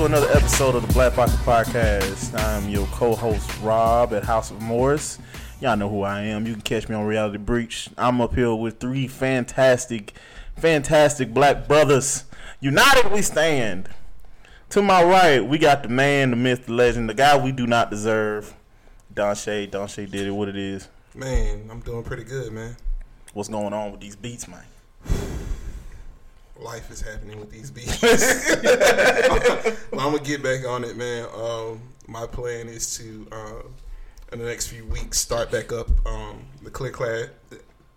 to another episode of the Black Pocket Podcast. I'm your co-host Rob at House of Morris. Y'all know who I am. You can catch me on Reality Breach. I'm up here with three fantastic, fantastic black brothers. United we stand. To my right, we got the man, the myth, the legend, the guy we do not deserve. Don Shay. Don Shay did it. What it is. Man, I'm doing pretty good, man. What's going on with these beats, man? Life is happening with these beats. well, I'm gonna get back on it, man. Um, my plan is to, uh, in the next few weeks, start back up um, the clear class,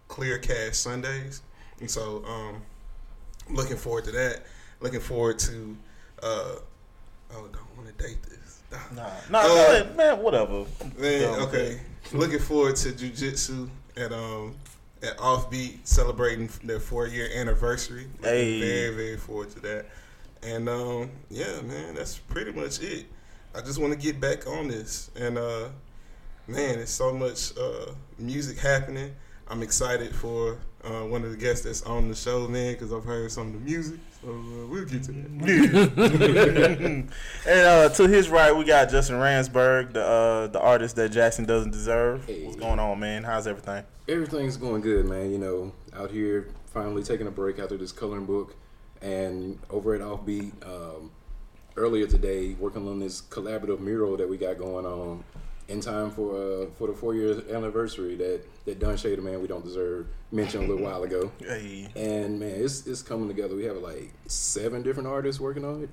clear cast Sundays, and so um, looking forward to that. Looking forward to. Uh, oh, don't want to date this. Nah, nah, Uh, man, whatever. Man, okay. Looking forward to jujitsu at um at Offbeat celebrating their four year anniversary. Hey. Very, very forward to that. And um yeah, man, that's pretty much it. I just want to get back on this. And uh man, there's so much uh music happening. I'm excited for uh, one of the guests that's on the show, man, because I've heard some of the music. So uh, we'll get to that. and uh, to his right, we got Justin Ransberg, the uh, the artist that Jackson doesn't deserve. Hey. What's going on, man? How's everything? Everything's going good, man. You know, out here finally taking a break after this coloring book, and over at Offbeat um, earlier today, working on this collaborative mural that we got going on in time for uh, for the four year anniversary that that Don Shader man we don't deserve mentioned a little while ago. Hey, And man, it's it's coming together. We have like seven different artists working on it.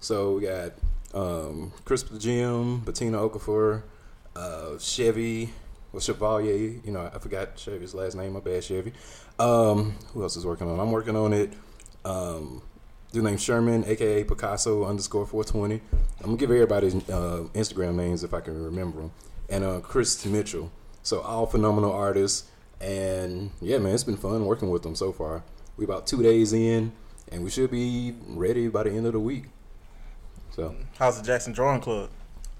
So we got um, Chris Jim, Bettina Okafor, uh, Chevy, well Chevalier. You know, I forgot Chevy's last name. My bad, Chevy. Um, who else is working on? it? I'm working on it. Um, dude named Sherman, aka Picasso underscore 420. I'm gonna give everybody's uh, Instagram names if I can remember them. And uh, Chris Mitchell. So all phenomenal artists. And yeah, man, it's been fun working with them so far. We about two days in, and we should be ready by the end of the week. So how's the Jackson Drawing Club?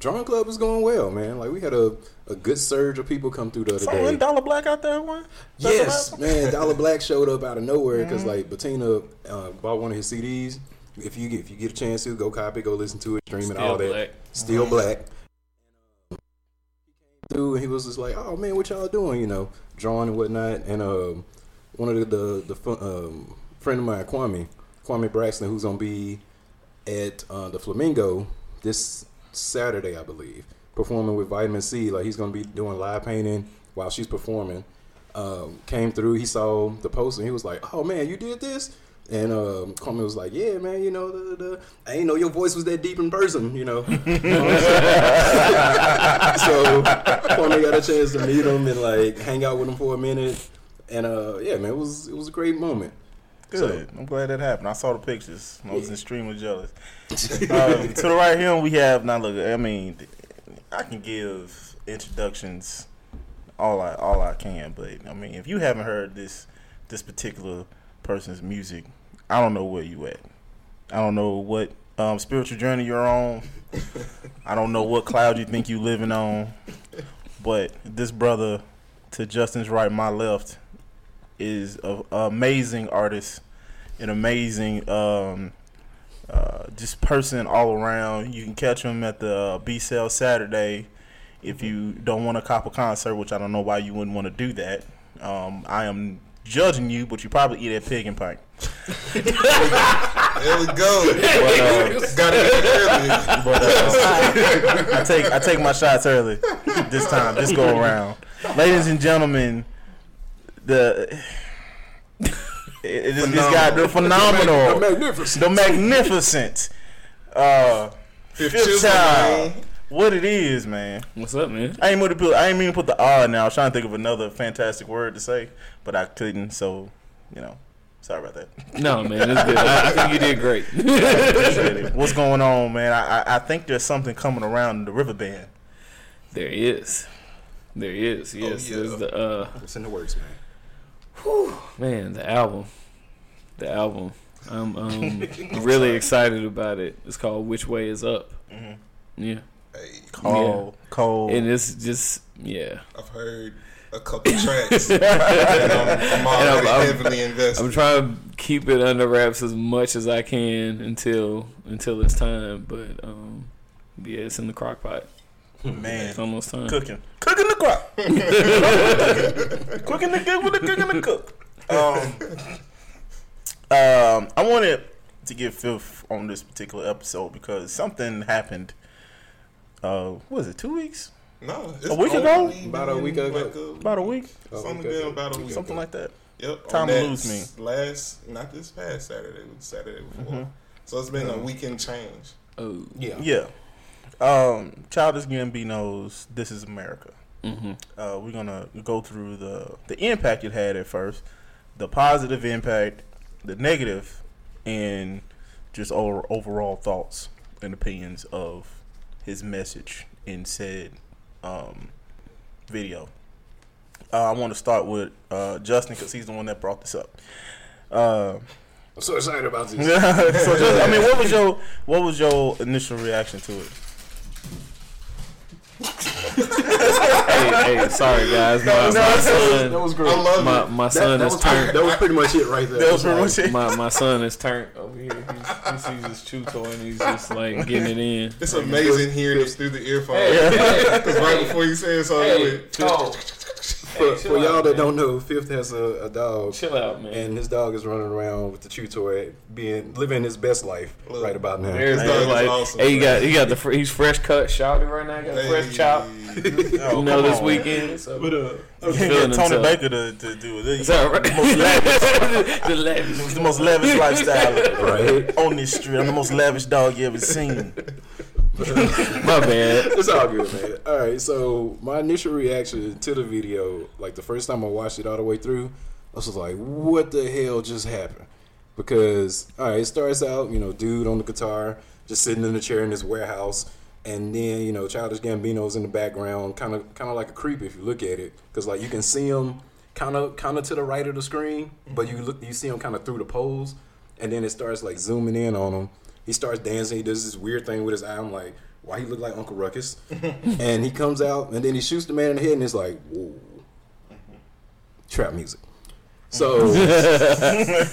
Drawing club is going well, man. Like we had a, a good surge of people come through the other So day. when Dollar Black out there one? Yes, man. Dollar Black showed up out of nowhere because like Bettina uh, bought one of his CDs. If you get if you get a chance to go copy, go listen to it, stream it, Still all that. Still black. Still black. He came through and he was just like, "Oh man, what y'all doing?" You know, drawing and whatnot. And um, one of the the, the um, friend of mine, Kwame, Kwame Braxton, who's gonna be at uh, the Flamingo this Saturday, I believe, performing with Vitamin C. Like he's gonna be doing live painting while she's performing. Um, came through, he saw the post, and he was like, "Oh man, you did this." And um, Kwame was like, "Yeah, man, you know, the, the, I ain't know your voice was that deep in person, you know." so Kwame got a chance to meet him and like hang out with him for a minute, and uh, yeah, man, it was it was a great moment. Good. I'm glad that happened. I saw the pictures. I was extremely jealous. um, to the right here, we have now. Look, I mean, I can give introductions all I all I can, but I mean, if you haven't heard this this particular person's music, I don't know where you at. I don't know what um, spiritual journey you're on. I don't know what cloud you think you living on. But this brother, to Justin's right, my left, is a, a amazing artist, an amazing um, uh, just person all around. You can catch him at the uh, B Cell Saturday if you don't want to cop a concert, which I don't know why you wouldn't want to do that. Um, I am judging you, but you probably eat at Pig and Pint. There we go. But, uh, Got it early. but uh, I take I take my shots early this time, this go around. Ladies and gentlemen, the it, it is this guy, the phenomenal, magnificent. the magnificent, uh, Fifth fifth Chisel, child. What it is, man. What's up, man? I ain't mean to put I ain't mean to put the R now. I was trying to think of another fantastic word to say, but I couldn't. So, you know, sorry about that. No, man, it's good. I, I think you did great. What's going on, man? I, I I think there's something coming around the river band. there is, there is. Yes, yeah. there's the uh, What's in the works, man? Man, the album, the album. I'm um really excited about it. It's called Which Way Is Up. Mhm. Yeah, Hey, Cold, cold. and it's just yeah. I've heard a couple tracks, and I'm, I'm already I'm- heavily invested. I'm trying to keep it under wraps as much as I can until until it's time. But um, yeah, it's in the crock pot. Man, It's almost time. cooking, cooking the crop, cooking the cook with the cooking the cook. Um, um, I wanted to get fifth on this particular episode because something happened. Uh, what was it? Two weeks? no, it's A week ago? About a week ago? like a- About a week? It's only been about a week. Something like that. Yep. Time to lose me. Last, not this past Saturday, it Saturday before. Mhm. So it's been a weekend change. Oh. Yeah. Yeah. Um, Childish Gambino's "This Is America." Mm-hmm. Uh, we're gonna go through the the impact it had at first, the positive impact, the negative, and just over, overall thoughts and opinions of his message in said um, video. Uh, I want to start with uh, Justin because he's the one that brought this up. Uh, I'm so excited about this. so, just, I mean, what was your what was your initial reaction to it? Hey, hey, sorry guys. My, No, no, my son, That was great. I love my, it. my that, son that is was turned. that was pretty much it right there. That was pretty much it. My my son is turned over here. He's, he sees his chew toy and he's just like getting it in. It's amazing hearing this through the earphones. Hey, Because right before you said something, hey, it went, For, chill for y'all out, that man. don't know, Fifth has a, a dog, chill out, man. and his dog is running around with the chew toy, being living his best life Look, right about now. There's Hey, the, that like, awesome, hey, you got man. you got the fr- he's fresh cut, shouty right now. Got a fresh chop. Oh, you know this on. weekend. So. But, uh, You can't get Tony himself. Baker to, to do it. Is that right? The most lavish, the lavish. the most lavish lifestyle Right. on this street. I'm the most lavish dog you ever seen. My bad. It's all good, man. All right, so my initial reaction to the video, like the first time I watched it all the way through, I was just like, "What the hell just happened?" Because all right, it starts out, you know, dude on the guitar, just sitting in the chair in this warehouse, and then you know, Childish Gambino's in the background, kind of, kind of like a creep if you look at it, because like you can see him kind of, kind of to the right of the screen, but you look, you see him kind of through the poles, and then it starts like zooming in on him. He starts dancing. He does this weird thing with his eye. I'm like, why he look like Uncle Ruckus? and he comes out and then he shoots the man in the head and it's like, whoa, trap music. So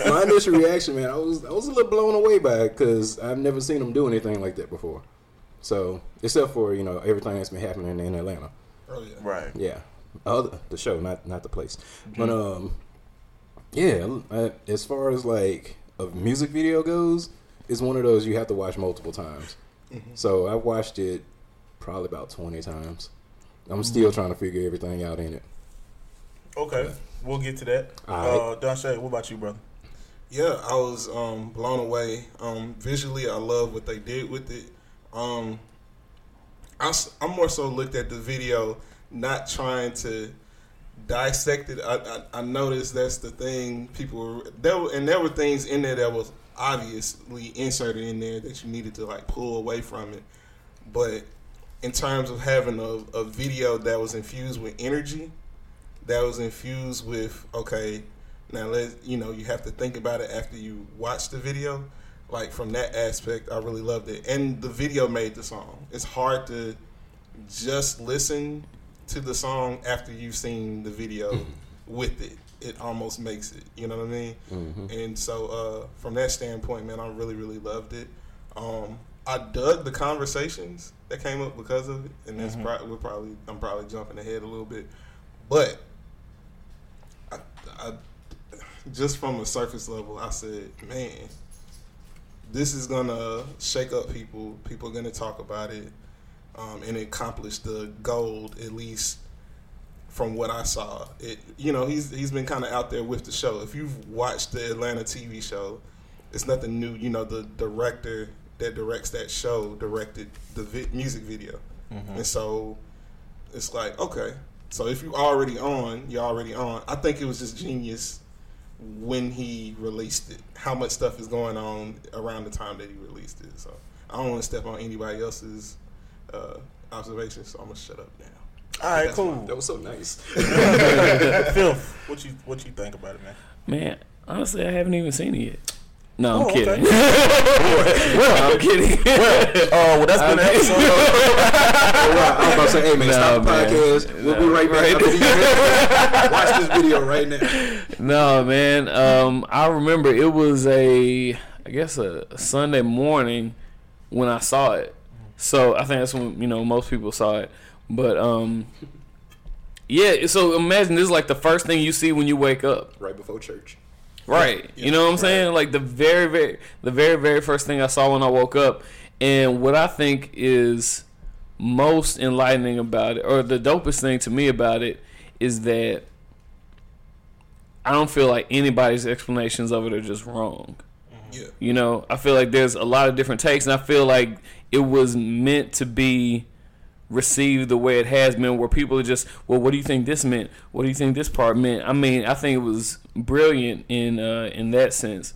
my initial reaction, man, I was I was a little blown away by it because I've never seen him do anything like that before. So except for you know everything that's been happening in Atlanta. oh yeah. Right. Yeah, oh, the show, not not the place. But um, yeah. uh, As far as like a music video goes, it's one of those you have to watch multiple times. So I've watched it probably about twenty times. I'm still trying to figure everything out in it. Okay. We'll get to that. All Uh, Don Shay, what about you, brother? Yeah, I was um, blown away. Um, visually, I love what they did with it. Um, I, am more so looked at the video, not trying to dissect it. I, I, I noticed that's the thing people were there, were, and there were things in there that was obviously inserted in there that you needed to like pull away from it. But in terms of having a, a video that was infused with energy, that was infused with okay, now let you know you have to think about it after you watch the video. Like from that aspect, I really loved it, and the video made the song. It's hard to just listen to the song after you've seen the video mm-hmm. with it. It almost makes it. You know what I mean? Mhm. And so, uh, from that standpoint, man, I really, really loved it. Um, I dug the conversations that came up because of it, and that's Mhm. probably we're probably I'm probably jumping ahead a little bit, but I, I just from a surface level, I said, man, this is gonna shake up people. People are gonna talk about it, um, and accomplish the goal at least from what I saw. It you know he's he's been kind of out there with the show. If you've watched the Atlanta TV show, it's nothing new. You know the director that directs that show directed the vi- music video, and so it's like okay. So if you're already on, you're already on. I think it was just genius when he released it. How much stuff is going on around the time that he released it. So I don't want to step on anybody else's uh, observations. So I'm gonna shut up now. All right, That's cool. That was so nice. Phil, what you what you think about it, man? Man, honestly, I haven't even seen it yet. No, I'm Oh, kidding. okay. well, I'm kidding. Oh, well, that's been an episode. I was about to say, hey man, Nah, stop the man. podcast. We'll be right back. right. Watch this video right now. No, man. Um, I remember it was a, I guess a, a Sunday morning when I saw it. So I think that's when you know most people saw it. But um, yeah. So imagine this is like the first thing you see when you wake up. Right before church. Right. You know what I'm saying? Like the very, very, the very, very first thing I saw when I woke up, and what I think is most enlightening about it, or the dopest thing to me about it, is that I don't feel like anybody's explanations of it are just wrong. Yeah. You know, I feel like there's a lot of different takes, and I feel like it was meant to be received the way it has been, where people are just, well, what do you think this meant? What do you think this part meant? I mean, I think it was brilliant in uh, in that sense,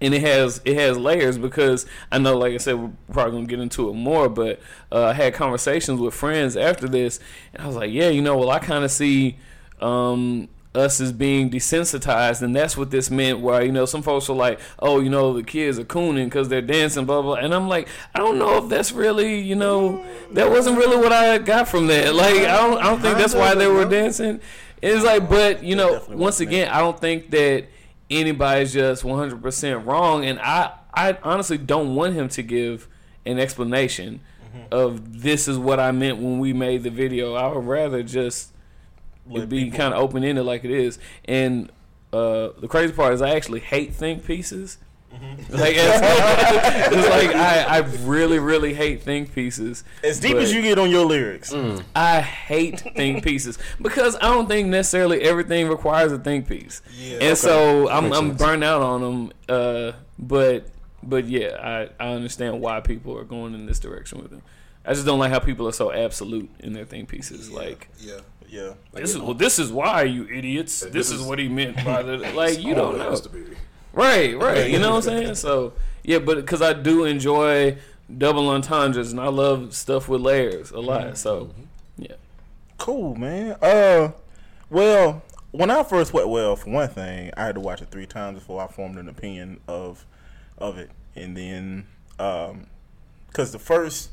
and it has it has layers because I know, like I said, we're probably gonna get into it more, but uh, I had conversations with friends after this, and I was like, yeah, you know, well, I kind of see. Um, us as being desensitized, and that's what this meant. Where you know some folks are like, "Oh, you know, the kids are cooning because they're dancing, blah blah," and I'm like, I don't know if that's really, you know, that wasn't really what I got from that. Like, I don't, I don't think that's why they were dancing. It's like, but you know, once again, I don't think that anybody's just 100 percent wrong, and I, I honestly don't want him to give an explanation of this is what I meant when we made the video. I would rather just Let it be people- kind of open ended like it is. And uh, the crazy part is, I actually hate think pieces. Mm-hmm. Like it's, it's like I, I really really hate think pieces. As deep as you get on your lyrics, I hate think pieces because I don't think necessarily everything requires a think piece. Yeah. and so I'm Makes I'm burned out on them. Uh, but but yeah, I I understand why people are going in this direction with them. I just don't like how people are so absolute in their think pieces. Yeah. Like yeah. Yeah. this is well, this is why you idiots. This, this is, is- what he meant by the like. You don't know, to be. right? Right. You know what I'm saying? So yeah, but because I do enjoy double entendres and I love stuff with layers a lot. So yeah, Cool, man. Uh, well, when I first went, well, for one thing, I had to watch it three times before I formed an opinion of of it, and then um, because the first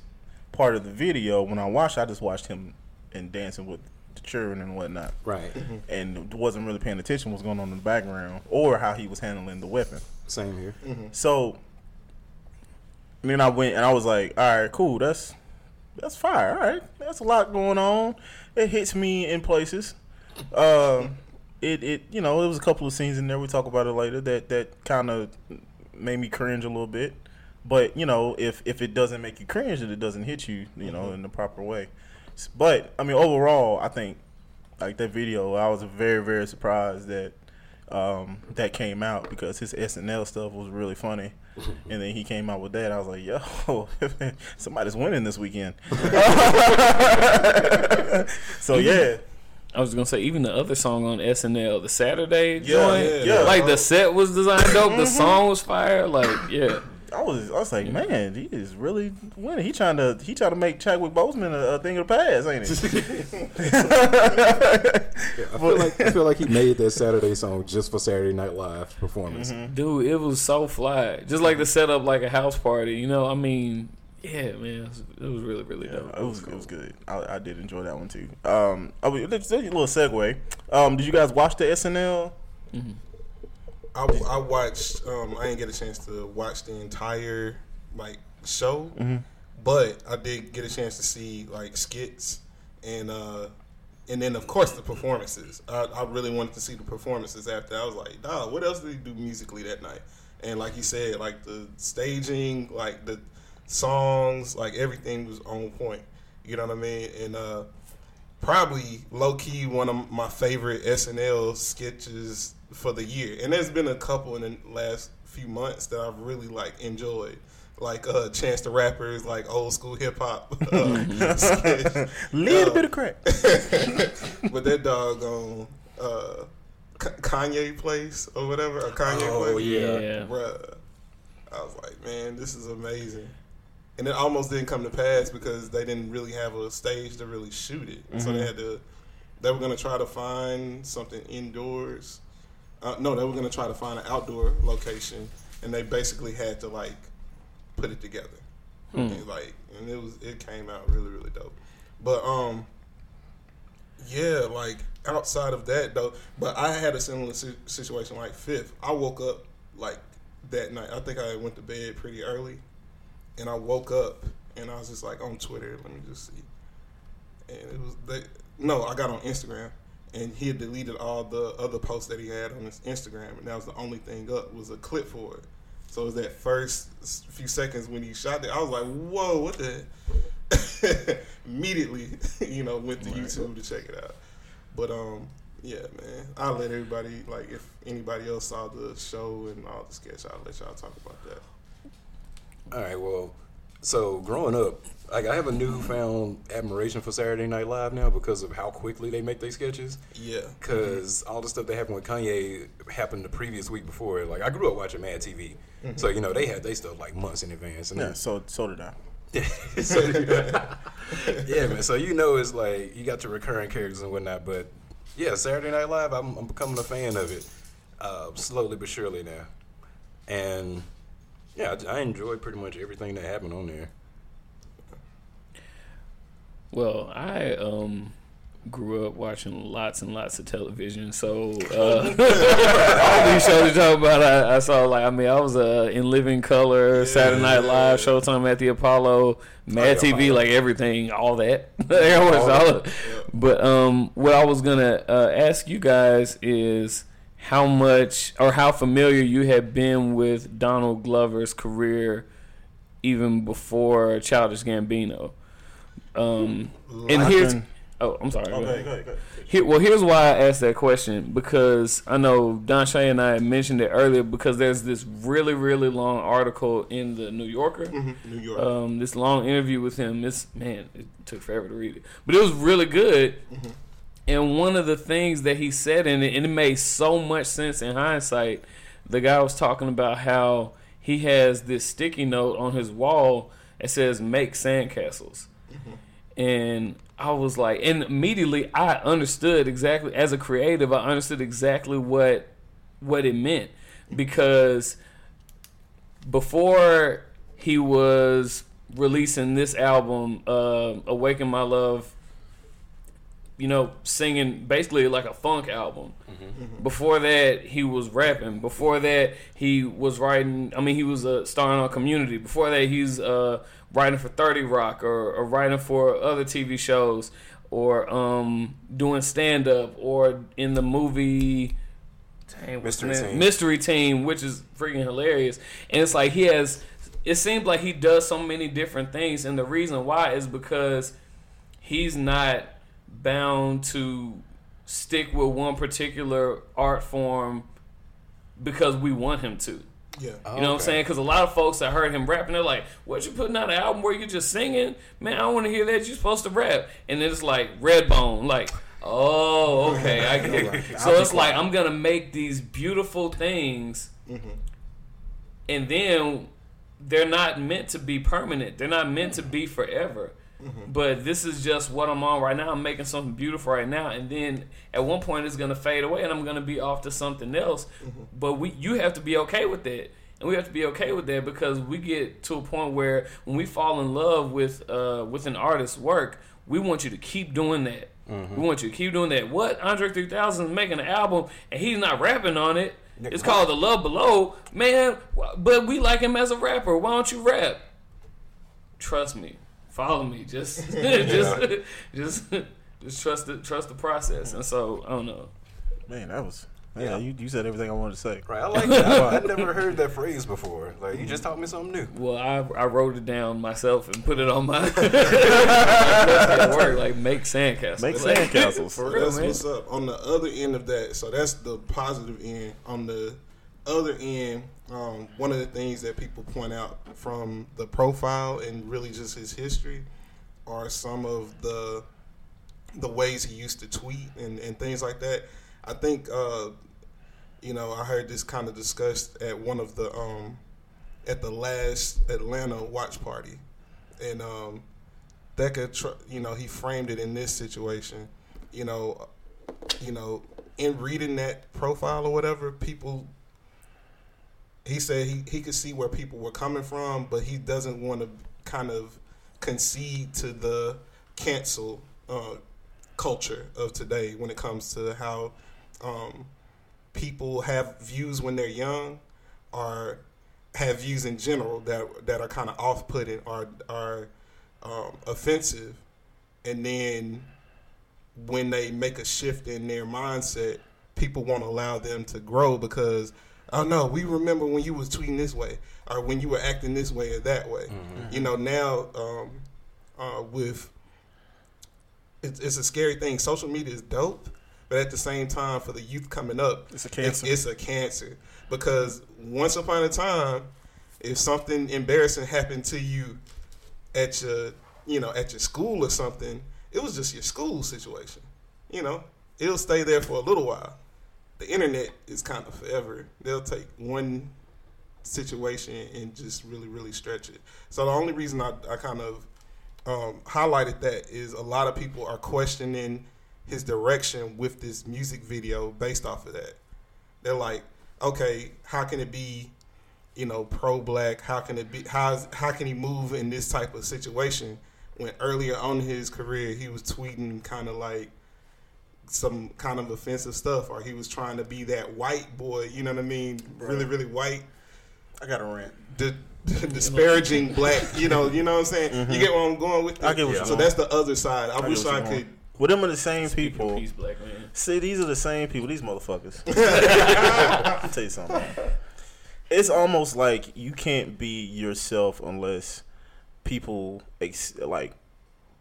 part of the video, when I watched, I just watched him and dancing with the children and whatnot, Right. and wasn't really paying attention what's going on in the background or how he was handling the weapon. Same here. So then I went and I was like, all right, cool, that's that's fire. All right, that's a lot going on. It hits me in places. Um, it it you know there was a couple of scenes in there. We talk about it later that that kind of made me cringe a little bit. But you know, if if it doesn't make you cringe, then it doesn't hit you, you know, in the proper way. S- But I mean, overall, I think like that video, I was very very surprised that um, that came out because his SNL stuff was really funny, and then he came out with that. I was like, yo, somebody's winning this weekend. so yeah, I was gonna say even the other song on SNL, the Saturday Yeah, joint, yeah, yeah. like the set was designed dope, the song was fire. Like yeah, I was I was like, man, he is really winning. He trying to he trying to make Chadwick Boseman a, a thing of the past, ain't he? Yeah, I feel like I feel like he made that Saturday song just for Saturday Night Live performance. dude, it was so fly. Just like to set up like a house party, you know. I mean, yeah, man, it was, it was really really Yeah, dope. it was it was good. I, I did enjoy that one too. Um, I mean, let's do a little segue. Um, did you guys watch the SNL? I, I watched. Um, I didn't get a chance to watch the entire like show, but I did get a chance to see like skits and uh, and then of course the performances. I, I really wanted to see the performances after. I was like, nah, what else did he do musically that night? And like you said, like the staging, like the songs, like everything was on point. You know what I mean? And uh, probably low key one of my favorite SNL sketches for the year. And there's been a couple in the last few months that I've really like enjoyed. Like uh Chance the Rapper's like old school hip hop uh. Little Uh, bit of crack. but that dog on uh Kanye place or whatever, or Kanye Oh, place. yeah. yeah. Bruh. I was like, man, this is amazing. And it almost didn't come to pass because they didn't really have a stage to really shoot it. So they had to, they were going to try to find something indoors. Uh, no, they were going to try to find an outdoor location. And they basically had to, like, put it together. And, like, and it was, it came out really, really dope. But um, yeah, like outside of that though, but I had a similar si- situation like fifth. I woke up like that night. I think I went to bed pretty early, and I woke up and I was just like on Twitter. Let me just see, and it was they, no, I got on Instagram. And he had deleted all the other posts that he had on his Instagram, and that was the only thing up was a clip for it. So it was that first few seconds when he shot it. I was like, "Whoa, what the?" Immediately, you know, went to YouTube to check it out. But um, yeah, man, I'll let everybody like if anybody else saw the show and all the sketch, I'll let y'all talk about that. All right, well, so growing up, like I have a newfound admiration for Saturday Night Live now because of how quickly they make their sketches. Yeah, Because all the stuff that happened with Kanye happened the previous week before. Like I grew up watching Mad TV, so you know they had they stuff like months in advance. And Yeah, so so did I. so, yeah, man. So you know it's like you got your recurring characters and whatnot, but yeah, Saturday Night Live, I'm, I'm becoming a fan of it, uh, slowly but surely now, and yeah, I, I enjoy pretty much everything that happened on there. Well, I um grew up watching lots and lots of television, so uh, all these shows you talk about, I, I saw like I mean I was uh, in Living Color, Saturday Night Live, Showtime at the Apollo, Mad yeah, TV, like everything, all that. I watched all of it. But um, what I was gonna uh, ask you guys is how much or how familiar you had been with Donald Glover's career even before Childish Gambino. Um, and here's oh, I'm sorry. Oh, go go ahead. ahead, go ahead, go ahead. Here, well, here's why I asked that question because I know Don Shay and I mentioned it earlier because there's this really, really long article in the New Yorker. New York. Um, this long interview with him. This man, it took forever to read it, but it was really good. And one of the things that he said in it, and it made so much sense in hindsight. The guy was talking about how he has this sticky note on his wall that says "Make sandcastles," and I was like, and immediately I understood exactly as a creative, I understood exactly what what it meant because before he was releasing this album, uh, "Awaken My Love," you know, singing basically like a funk album. Before that, he was rapping. Before that, he was writing. I mean, he was uh, starring on Community. Before that, he's uh, writing for Thirty Rock or, or writing for other TV shows or um, doing stand up or in the movie. Dang, Mystery? Team. Mystery Team, which is freaking hilarious. And it's like he has. It seems like he does so many different things, and the reason why is because he's not bound to stick with one particular art form because we want him to. Yeah, You know what I'm saying? Because a lot of folks that heard him rapping, they're like, "What you putting out an album where you're just singing? Man, I want to hear that. You're supposed to rap." And then it's like Redbone, like, "Oh, okay, I get it." So it's like I'm gonna make these beautiful things, and then they're not meant to be permanent. They're not meant to be forever. Mm-hmm. But this is just what I'm on right now. I'm making something beautiful right now, and then at one point it's gonna fade away, and I'm gonna be off to something else. Mm-hmm. But we, you have to be okay with that, and we have to be okay with that because we get to a point where when we fall in love with uh, with an artist's work, we want you to keep doing that. Mm-hmm. We want you to keep doing that. What Andre 3000 is making an album and he's not rapping on it. It's called The Love Below, man. But we like him as a rapper. Why don't you rap? Trust me, follow me. Just, just, just, just trust the trust the process. And so I don't know. Man, that was. Man, Yeah. you, you said everything I wanted to say. Right, I like that. I, I never heard that phrase before. Like you just taught me something new. Well, I I wrote it down myself and put it on my at work. Like make sandcastles. Make Like, sandcastles. for real, that's man. what's up. On the other end of that, so that's the positive end. On the other end, um, one of the things that people point out from the profile and really just his history are some of the the ways he used to tweet and, and things like that. I think uh, you know I heard this kind of discussed at one of the um, at the last Atlanta watch party, and um, tr- you know, he framed it in this situation. You know, you know, in reading that profile or whatever, people. He said he, he could see where people were coming from, but he doesn't want to kind of concede to the cancel uh, culture of today when it comes to how um, people have views when they're young or have views in general that that are kind of off-putting or are um, offensive, and then when they make a shift in their mindset, people won't allow them to grow because oh no, we remember when you was tweeting this way or when you were acting this way or that way. You know now um, uh, with it's, it's a scary thing. Social media is dope, but at the same time, for the youth coming up, It's a cancer. It's, a cancer because once upon a time, if something embarrassing happened to you at your, you know, at your school or something, it was just your school situation. You know, it'll stay there for a little while. The internet is kind of forever. They'll take one situation and just really, really stretch it. So the only reason I, I kind of um, highlighted that is a lot of people are questioning his direction with this music video based off of that. They're like, okay, how can it be, you know, pro black? How can it be? How how can he move in this type of situation when earlier on his career he was tweeting kind of like some kind of offensive stuff, or he was trying to be that white boy, you know what I mean? Really, really white I got a rant. di- disparaging black. You know, you know what I'm saying. You get where I'm going with that. Mm-hmm. I get what you're so that's the other side. I, I wish I could. going. Well, them are the same people. Peace, black man. See, these are the same people. These motherfuckers. I'll tell you something. It's almost like you can't be yourself unless people ex- like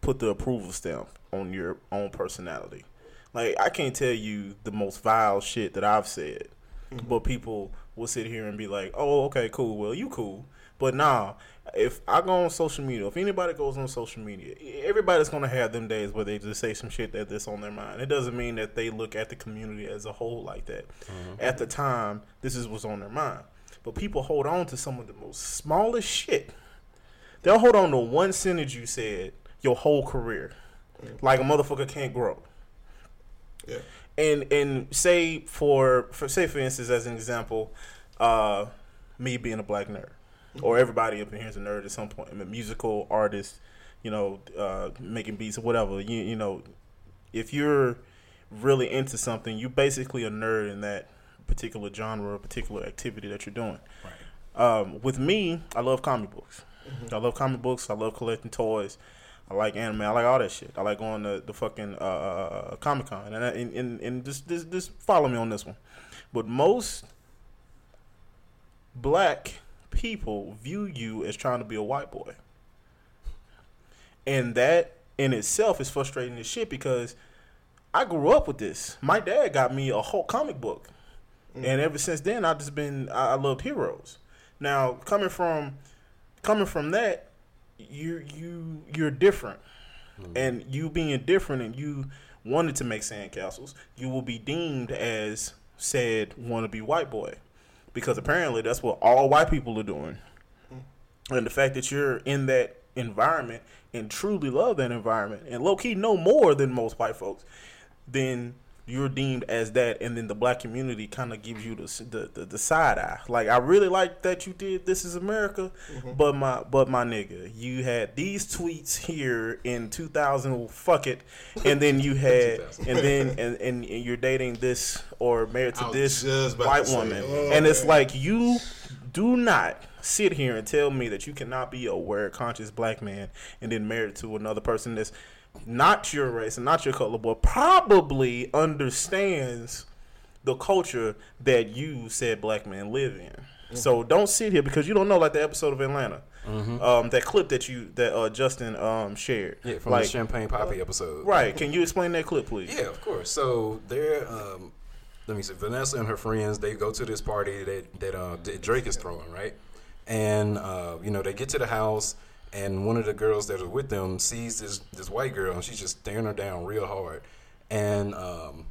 put the approval stamp on your own personality. Like I can't tell you the most vile shit that I've said, mm-hmm. but people will sit here and be like, "Oh, okay, cool. Well, you cool." But nah, if I go on social media, if anybody goes on social media, everybody's gonna have them days where they just say some shit that that's on their mind. It doesn't mean that they look at the community as a whole like that. Mm-hmm. At the time, this is what's on their mind. But people hold on to some of the most smallest shit. They'll hold on to one sentence you said your whole career, mm-hmm. like a motherfucker can't grow Yeah. and and say for for say for instance as an example, uh, me being a black nerd, or everybody up in here is a nerd at some point. I'm a musical artist, you know, uh, making beats or whatever. You you know, if you're really into something, you're basically a nerd in that particular genre or particular activity that you're doing. Um, with me, I love comic books. I love comic books. I love collecting toys. I like anime. I like all that shit. I like going to the fucking uh, uh, Comic Con and, and and and just, just just follow me on this one. But most black people view you as trying to be a white boy, and that in itself is frustrating as shit because I grew up with this. My dad got me a whole comic book, and ever since then I've just been I, I loved heroes. Now coming from coming from that, you you you're different, hmm. and you being different, and you wanted to make sandcastles, you will be deemed as said wannabe white boy, because apparently that's what all white people are doing, hmm. and the fact that you're in that environment and truly love that environment and low key know more than most white folks, then you're deemed as that, and then the black community kind of gives you the, the the the side eye. Like I really like that you did "This Is America," but my but my nigga, you had these tweets here in 2000. Fuck it, and then you had and then and, and, and you're dating this or married to this white to woman, that. and it's like you do not sit here and tell me that you cannot be a aware, conscious black man and then married to another person that's not your race and not your color, but probably understands the culture that you said black men live in. Mm-hmm. So don't sit here because you don't know, like the episode of Atlanta, um, that clip that you that uh, Justin um, shared. Yeah, from like, the Champagne Papi episode. right? Can you explain that clip, please? Yeah, of course. So they're um, let me see, Vanessa and her friends they go to this party that that, uh, that Drake is throwing, right? And uh, you know they get to the house, and one of the girls that was with them sees this this white girl, and she's just staring her down real hard, and um,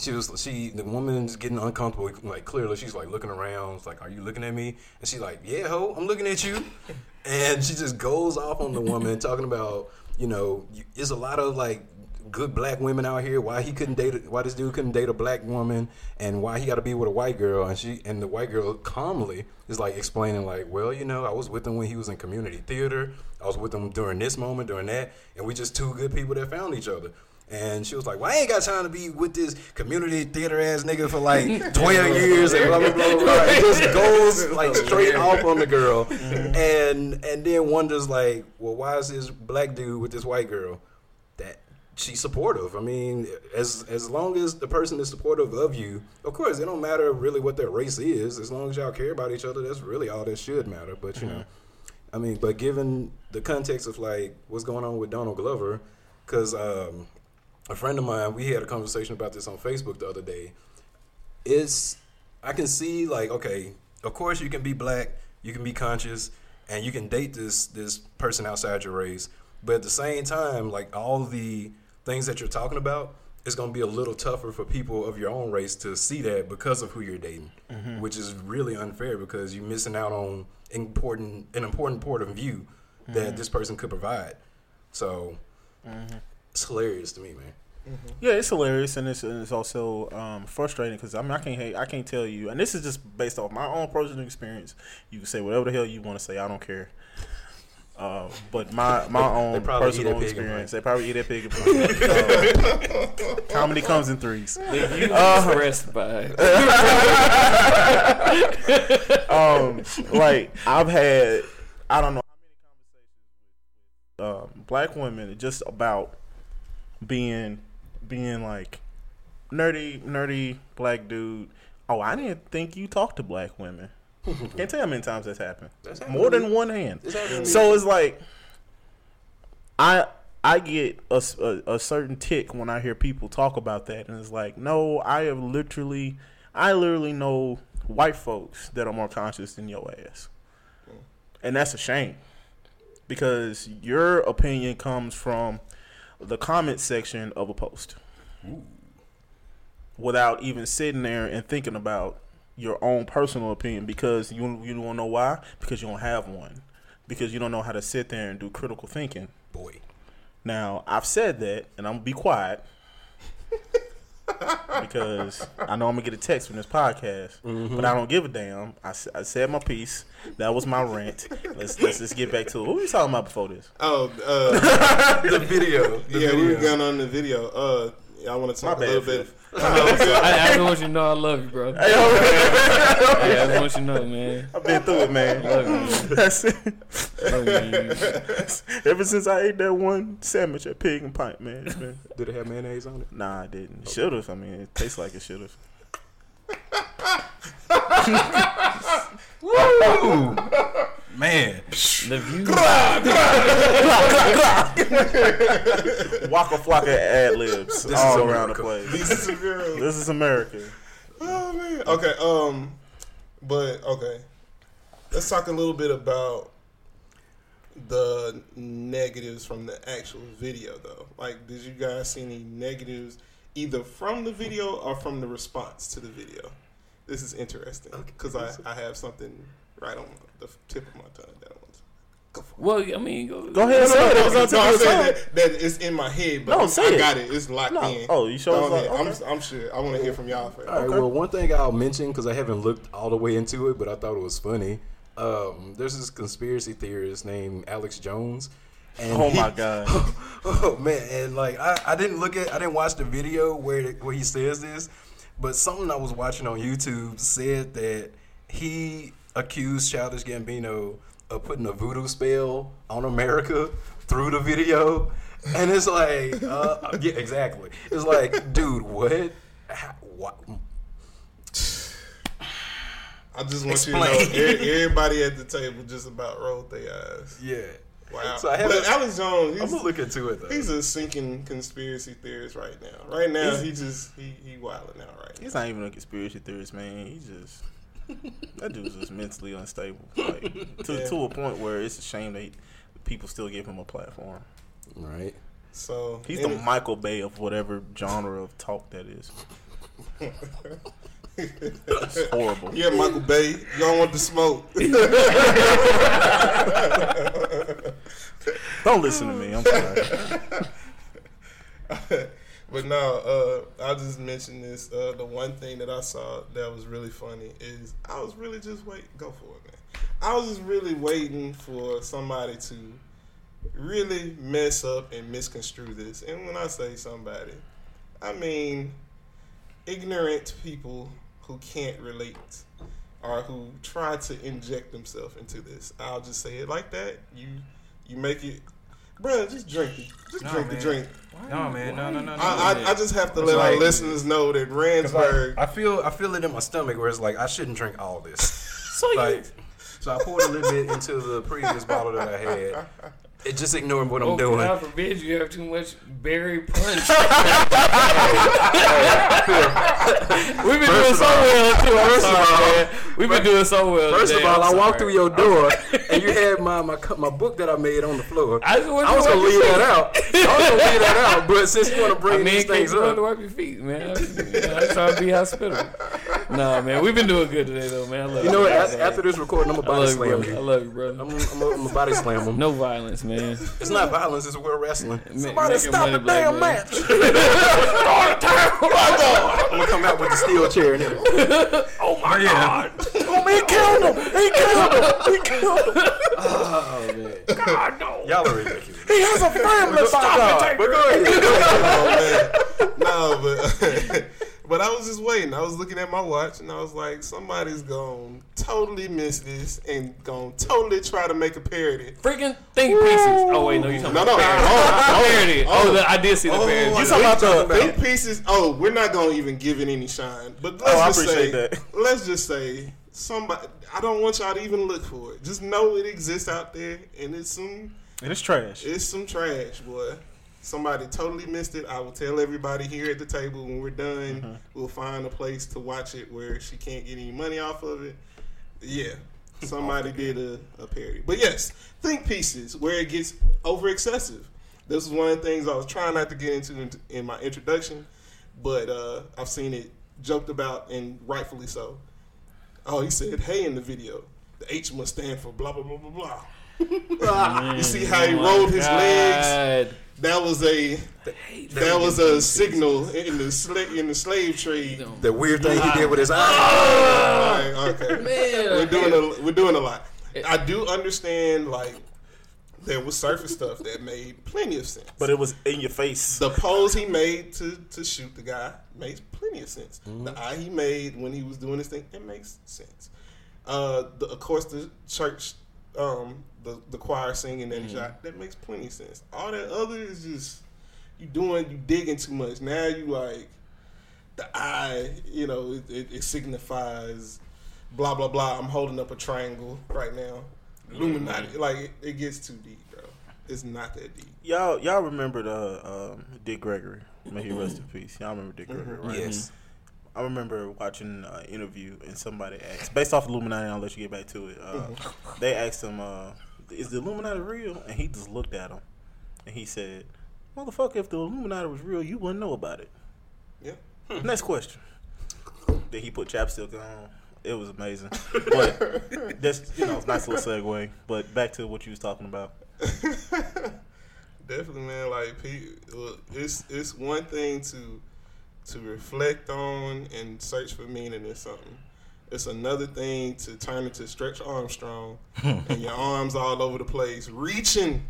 she was she the woman's getting uncomfortable like clearly she's like looking around it's like are you looking at me? And she's like yeah ho i'm looking at you. And she just goes off on the woman talking about you know it's a lot of like good black women out here. Why he couldn't date? Why this dude couldn't date a black woman, and why he got to be with a white girl? And she and the white girl calmly is like explaining, like, well, you know, I was with him when he was in community theater. I was with him during this moment, during that, and we just two good people that found each other. And she was like, "Well, I ain't got time to be with this community theater ass nigga for like twelve years." And blah blah blah. blah. It just goes like straight off on the girl, mm-hmm. and and then wonders like, "Well, why is this black dude with this white girl?" That she's supportive. I mean, as as long as the person is supportive of you, of course, it don't matter really what their race is. As long as y'all care about each other, that's really all that should matter. But you know, I mean, but given the context of like what's going on with Donald Glover, because um, a friend of mine, we had a conversation about this on Facebook the other day. Is I can see like okay, of course you can be black, you can be conscious, and you can date this this person outside your race, but at the same time, like all the things that you're talking about, it's gonna be a little tougher for people of your own race to see that because of who you're dating, mm-hmm. which is really unfair because you're missing out on important an important point of view that mm-hmm. this person could provide. So mm-hmm. it's hilarious to me, man. Yeah, it's hilarious and it's, and it's also um, frustrating because I mean I can't hate, I can't tell you, and this is just based off my own personal experience. You can say whatever the hell you want to say, I don't care. Uh, but my my own probably personal that pig and experience, they probably eat that pig. and. Uh, comedy comes in threes. If you Uh, expressed by um, like I've had, I don't know how many conversations with um, black women just about being, being like nerdy, nerdy black dude. Oh, I didn't think you talked to black women. Can't tell how many times that's happened. That's happened More than one hand. It's happened to me. So it's like, I I get a a certain tick when I hear people talk about that, and it's like, no, I have literally, I literally know white folks that are more conscious than your ass, and that's a shame because your opinion comes from the comment section of a post without even sitting there and thinking about your own personal opinion because you you don't know why because you don't have one because you don't know how to sit there and do critical thinking. Boy. Now I've said that, and I'm gonna be quiet because I know I'm gonna get a text from this podcast, but I don't give a damn. I, I said my piece. That was my rant. Let's let's just get back to it. What were we talking about before this? Oh, uh, the video. The yeah, we were video. going on the video. Uh, I want to talk My a little bit. I, I just want you to know I love you, bro. Hey, I just want you to know, man. I've been through it, man. Love you, man. That's it. Love you, man. Ever since I ate that one sandwich at Pig and Pint, man. it's Did it have mayonnaise on it? Nah, I didn't. Should have. I mean, it tastes like it should have. Man. The view. Waka flocka ad libs This all is around the place. These is a girl. This is America. Oh man. Okay. Um. But okay. Let's talk a little bit about the negatives from the actual video, though. Like, did you guys see any negatives either from the video or from the response to the video? This is interesting because I, I have something right on the tip of my tongue that one's. Go for. Well, I mean, go, Go ahead and say it. It was on No, I'm saying that, that it's in my head, but No, I'm- say I it. got it. It's locked No. in. Oh, you sure Go it's ahead. locked- I'm, I'm sure. I want to hear from y'all first. All right. Well, one thing I'll mention because I haven't looked all the way into it, but I thought it was funny. Um, there's this conspiracy theorist named Alex Jones. And Oh he- my god. oh man, and like I, I didn't look at I didn't watch the video where where he says this, but something I was watching on YouTube said that he accused Childish Gambino of putting a voodoo spell on America through the video, and it's like, uh, yeah, exactly. It's like, dude, what? How, what? I just want you to know, e- everybody at the table just about rolled their eyes. Yeah. Wow. So I but haven't- Alex Jones, I'm he's, gonna look into it though. he's a sinking conspiracy theorist right now. Right now, He's- he just he he wilding out right now. He's not even a conspiracy theorist, man. He just that dude's just mentally unstable, like to Yeah. to a point where it's a shame that people still give him a platform. right. So He's the any- Michael Bay of whatever genre of talk that is. It's horrible. yeah, Michael Bay. You don't want the smoke. Don't listen to me. I'm sorry. but no, uh, I'll just mention this. Uh, the one thing that I saw that was really funny is I was really just wait. Go for it, man. I was just really waiting for somebody to really mess up and misconstrue this. And when I say somebody, I mean ignorant people who can't relate or who try to inject themselves into this. I'll just say it like that. You you make it, bro. Just drink it. Just No, drink the drink. No, man, no, no, no, no. I, I, I just have to It's let our listeners know that like, Ransburg. I feel I feel it in my stomach where it's like I shouldn't drink all this. So you, so I poured a little bit into the previous bottle that I had. It just ignoring what I'm oh, doing. God forbid you have too much berry punch. We've been doing so well too. I'm sorry, man. We've been doing so well. First today. of all, I'm walked through your door and you had my my my book that I made on the floor. I just I was gonna leave your that out. I was gonna leave that out, but since you want to I bring mean, these can't things you want up, to wipe your feet, man? I'm, you trying to be hospitable. Nah, man, we've been doing good today, though, man. I love you know what? After, after this recording, I'm gonna I body love you. I love you, brother. I'm, I'm, I'm gonna body slam him. No violence, man. It's not violence. It's real wrestling. Ma- Somebody making stop money, the black damn man. match. I'm gonna come out with the steel chair and everything. oh my god. Oh, he killed him. He killed him. He killed him. Oh, man. God no. Y'all are ridiculous. He has a family. Stop it, But go ahead. oh man, no, but but I was just waiting. I was looking at my watch and I was like, somebody's gonna totally miss this and gonna totally try to make a parody. Freaking think pieces. Oh, wait, no, you're talking No, about no, parody. oh, parody. Oh, the, I did see the Oh, parody. you talking about the- Think pieces? Oh, we're not gonna even give it any shine. But let's Oh, I just appreciate say, that. let's just say somebody. I don't want y'all to even look for it. Just know it exists out there, and it's some And it's trash. it's some trash, boy. Somebody totally missed it. I will tell everybody here at the table when we're done. Mm-hmm. We'll find a place to watch it where she can't get any money off of it. Yeah, somebody did a, a parody. But yes, think pieces where it gets over excessive. This is one of the things I was trying not to get into in, in my introduction, but uh, I've seen it joked about and rightfully so. Oh, he said, "Hey" in the video. The H must stand for blah blah blah blah blah. you see how he Oh rolled his legs? God. That was a that was a signal in the sla- in the slave trade. The weird thing he did with his eye. Alright, okay, Man, we're doing a we're doing a lot. I do understand like there was surface stuff that made plenty of sense. But it was in your face. the pose he made to to shoot the guy makes plenty of sense. The eye he made when he was doing this thing it makes sense. Uh, the, of course, the church, um, the the choir singing that he shot that makes plenty of sense. All that other is just you doing you digging too much. Now you like the eye, you know, it, it, it signifies blah blah blah. I'm holding up a triangle right now. Illuminati, like it, it gets too deep, bro. It's not that deep. Y'all, y'all remember the um, Dick Gregory? May he rest in peace. Y'all remember Dick Gregory, right? Yes. I remember watching an interview and somebody asked, based off Illuminati, I'll let you get back to it. Uh, They asked him, uh, "Is the Illuminati real?" And he just looked at him, and he said, "Motherfucker, if the Illuminati was real, you wouldn't know about it." Yeah. Next question. Then he put chapstick on. It was amazing, but that's you know, it's nice little segue. But back to what you was talking about. Definitely, man. Like, it's it's one thing to to reflect on and search for meaning in something. It's another thing to turn into Stretch Armstrong and your arms all over the place, reaching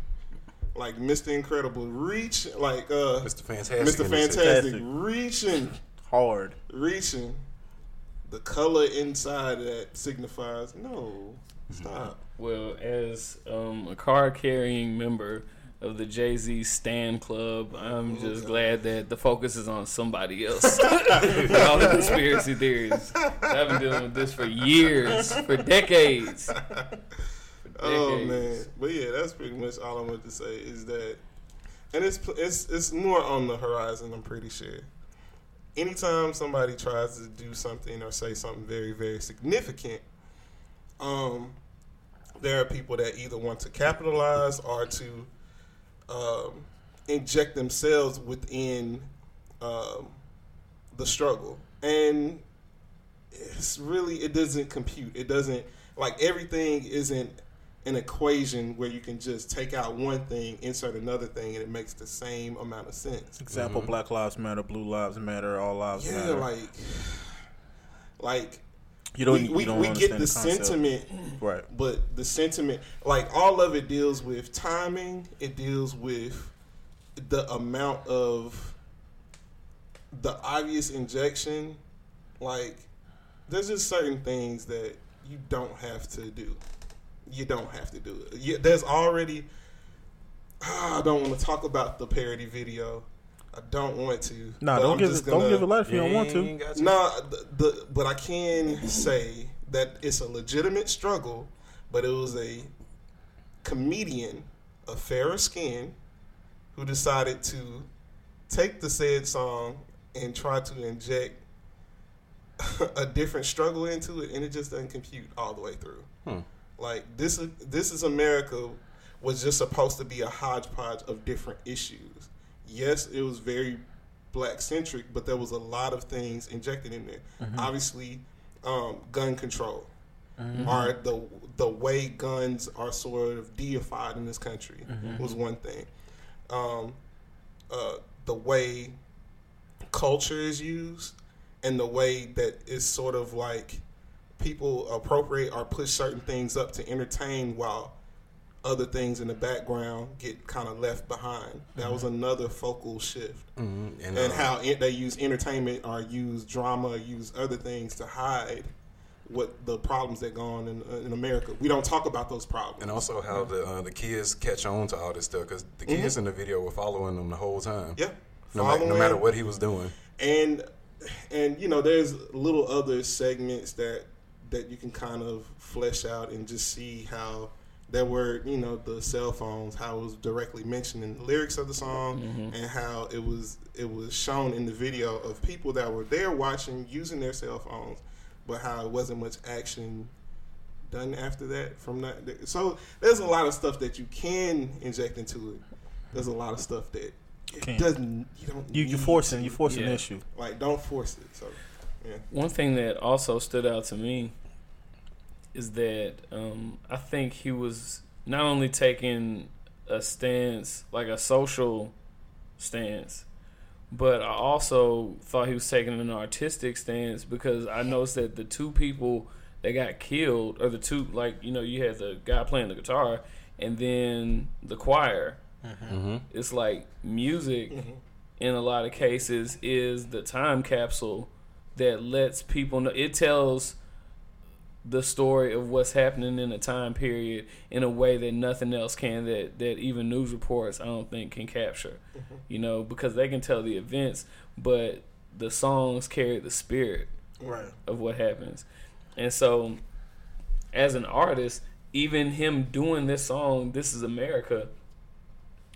like Mr. Incredible, reach like uh Mr. Fantastic. Mr. Fantastic, Fantastic. reaching, Hard. reaching. The color inside that signifies no. Stop. Well, as um, a card carrying member of the Jay Z Stan Club, I'm just glad that the focus is on somebody else. With all the conspiracy theories. I've been dealing with this for years, for decades. For Oh man, but yeah, that's pretty much all I wanted to say is that, and it's it's it's more on the horizon. I'm pretty sure. Anytime somebody tries to do something or say something very very significant, um, there are people that either want to capitalize or to um, inject themselves within um, the struggle, and it's really it doesn't compute. It doesn't like everything isn't an equation where you can just take out one thing, insert another thing, and it makes the same amount of sense. Example: Black Lives Matter, Blue Lives Matter, All Lives Yeah, Matter. Yeah, like, like you don't. we, you we, don't we get understand the, sentiment, Right. but the sentiment, like all of it, deals with timing. It deals with the amount of the obvious injection. Like, there's just certain things that you don't have to do. You don't have to do it. You, there's already. Ah, I don't want to talk about the parody video. I don't want to. Nah, don't I'm give just it. Don't give it life if you don't want to. ain't got no, the, the but I can say that it's a legitimate struggle, but it was a comedian of fairer skin who decided to take the said song and try to inject a different struggle into it, and it just doesn't compute all the way through. Hmm. Like this is this is America was just supposed to be a hodgepodge of different issues. Yes, it was very black centric, but there was a lot of things injected in there. Obviously, um, gun control, or the the way guns are sort of deified in this country was one thing. Um, uh, the way culture is used and the way that it's sort of like people appropriate or push certain things up to entertain while other things in the background get kind of left behind. That was another focal shift. Mhm. And, And uh, how it, they use entertainment or use drama, use other things to hide what the problems that go on in, in America. We don't talk about those problems. and also how the uh, the kids catch on to all this stuff because the kids in the video were following them the whole time. yeah. No, ma- no matter what he was doing. and and you know there's little other segments that that you can kind of flesh out and just see how there were you know the cell phones how it was directly mentioned in the lyrics of the song mm-hmm. and how it was it was shown in the video of people that were there watching using their cell phones but how it wasn't much action done after that from that so there's a lot of stuff that you can inject into it there's a lot of stuff that it Can't. doesn't you don't You you need forcing to. you forcing Yeah. the issue. Like, don't force it. So, yeah. One thing that also stood out to me is that um, I think he was not only taking a stance, like a social stance, but I also thought he was taking an artistic stance because I noticed that the two people that got killed, or the two, like, you know, you had the guy playing the guitar and then the choir. Mm-hmm. It's like music in a lot of cases is the time capsule that lets people know it tells the story of what's happening in a time period in a way that nothing else can that that even news reports I don't think can capture. Mm-hmm. You know, because they can tell the events, but the songs carry the spirit Right. of what happens. And so as an artist, even him doing this song, This is America,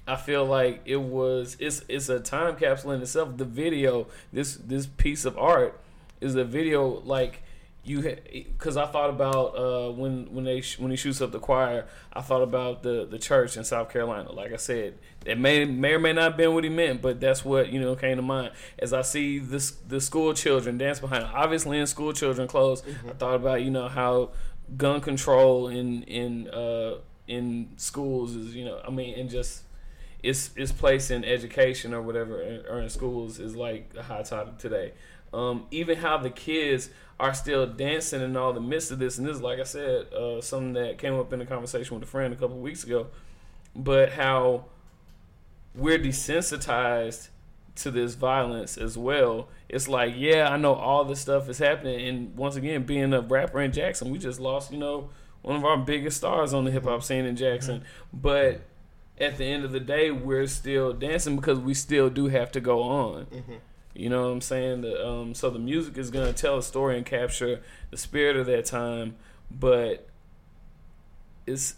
I feel like it was it's it's a time capsule in itself. The video, this this piece of art is a video like you because I thought about uh, when when they when he shoots up the choir, I thought about the the church in South Carolina. Like I said, it may may or may not have been what he meant, but that's what you know came to mind as I see this the school children dance behind. Obviously, in school children clothes, I thought about you know how gun control in in uh, in schools is you know I mean and just its its place in education or whatever or in schools is like a hot topic today. Um, even how the kids are still dancing in all the midst of this, and this is like I said, uh, something that came up in a conversation with a friend a couple of weeks ago. But how we're desensitized to this violence as well. It's like, yeah, I know all this stuff is happening, and once again, being a rapper in Jackson, we just lost, you know, one of our biggest stars on the hip hop scene in Jackson. But at the end of the day, we're still dancing because we still do have to go on. You know what I'm saying? The, um, so the music is gonna tell a story and capture the spirit of that time, but it's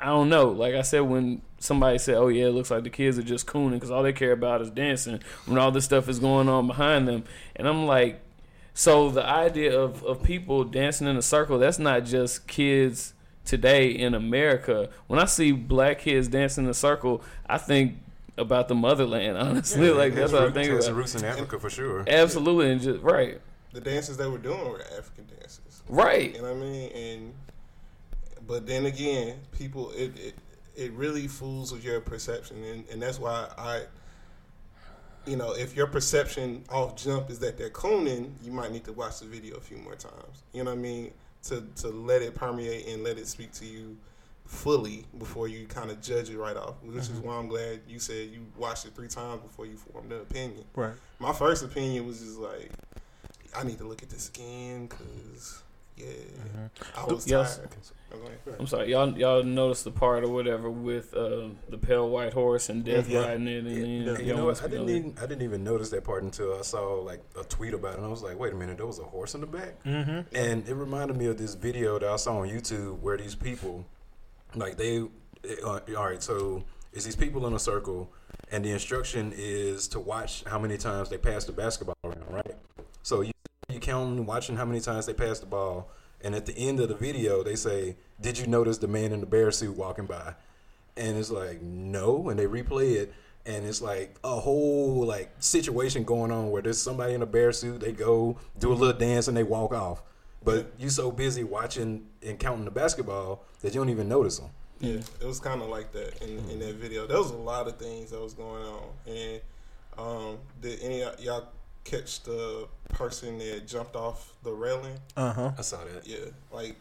I- don't know. Like I said, when somebody said, "Oh yeah, it looks like the kids are just cooning because all they care about is dancing," when all this stuff is going on behind them, and I'm like, so the idea of of people dancing in a circle that's not just kids today in America. When I see black kids dancing in a circle, I think about the motherland. Honestly, like that's what I think Has about. roots in Africa for sure. Absolutely, and just right, The dances they were doing were African dances. right. You know what I mean? And but then again, people it it, it really fools with your perception, and, and that's why I. You know, if your perception off jump is that they're cooning, you might need to watch the video a few more times. You know what I mean? To to let it permeate and let it speak to you fully before you kind of judge it right off. Which is why I'm glad you said you watched it three times before you formed an opinion. Right. My first opinion was just like, I need to look at this again because yeah, I was Yes. tired. Okay. I'm sorry, y'all y'all noticed the part or whatever with uh, the pale white horse and death Yeah. riding it, and then Yeah. You y'all know what? I didn't even I didn't even notice that part until I saw like a tweet about it. And I was like, wait a minute, there was a horse in the back. Mm-hmm. And it reminded me of this video that I saw on YouTube where these people, like they, uh, all right, so it's these people in a circle, and the instruction is to watch how many times they pass the basketball around, right? So you you counting, watching how many times they pass the ball, and at the end of the video they say, "Did you notice the man in the bear suit walking by?" And it's like, no, and they replay it. And it's like a whole like situation going on where there's somebody in a bear suit. They go do a little dance and they walk off. But you so busy watching and counting the basketball that you don't even notice them. Yeah, it was kind of like that in, in that video. There was a lot of things that was going on, and um, did any of y'all catch the person that jumped off the railing? Uh huh. I saw that. Yeah, like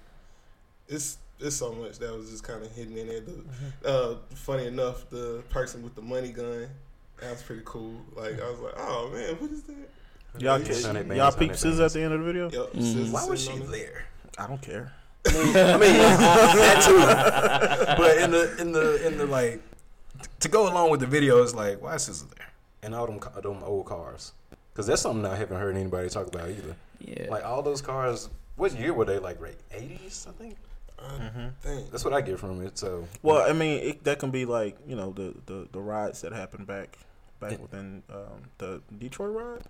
it's it's so much that was just kind of hidden in there. The, uh, funny enough, the person with the money gun. That was pretty cool. Like I was like, oh man, what is that? Y'all, Yeah, ca- Sunday Bangs, y'all peep SZA at the end of the video? Yep, Mhm. SZA Why was she sitting on it. there? I don't care. I mean, that too. But in the in the in the like to go along with the video, it's like why is this there? And all them ca- them old cars, because that's something I haven't heard anybody talk about either. Yeah. Like all those cars, what year were they? Like right eighties, I think. I think. That's what I get from it. So Well, I mean, it, that can be like you know the, the, the riots that happened back back within um, the Detroit ride.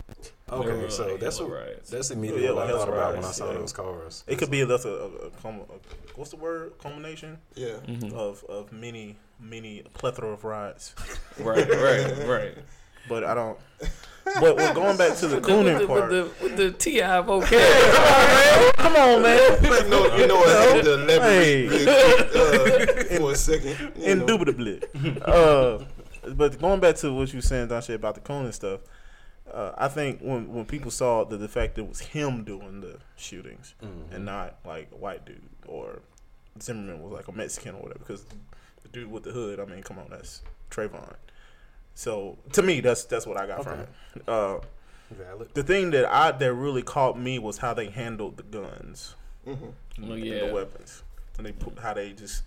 Okay, were, so that's hella what riots. that's immediately Yeah, what like I thought hella about when I saw yeah. those cars. It could be that's a, a, a, a what's the word culmination Yeah. Mhm. of of many many plethora of rides. right, right, right. But I don't. But we're going back to the With the, cooning part. with the, with the T.I. vocab. Come on, man. you know, you know, I had to elaborate Hey. uh, for a second. you know. Indubitably. uh, but going back to what you were saying, Don, shit about the Conan stuff, uh, I think when when people saw the, the fact that it was him doing the shootings Mhm. and not like a white dude or Zimmerman was like a Mexican or whatever, because the dude with the hood, I mean, come on, that's Trayvon. So to me, that's that's what I got from it. Uh, Valid. the thing that I that really caught me was how they handled the guns Mhm. and, Oh, and yeah. the weapons, and they put how they just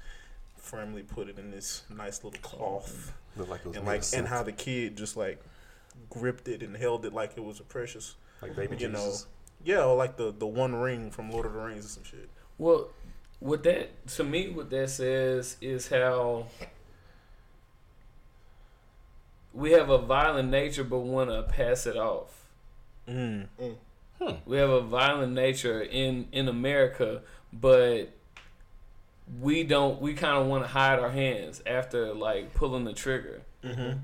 firmly put it in this nice little cloth, Looked like it was and like and silk, how the kid just like gripped it and held it like it was a precious, like baby you know, yeah, or like the the One Ring from Lord of the Rings or some shit. Well, what that to me, what that says is how we have a violent nature, but want to pass it off. Mm. We have a violent nature in in America, but we don't. We kind of want to hide our hands after like pulling the trigger. Mm-hmm.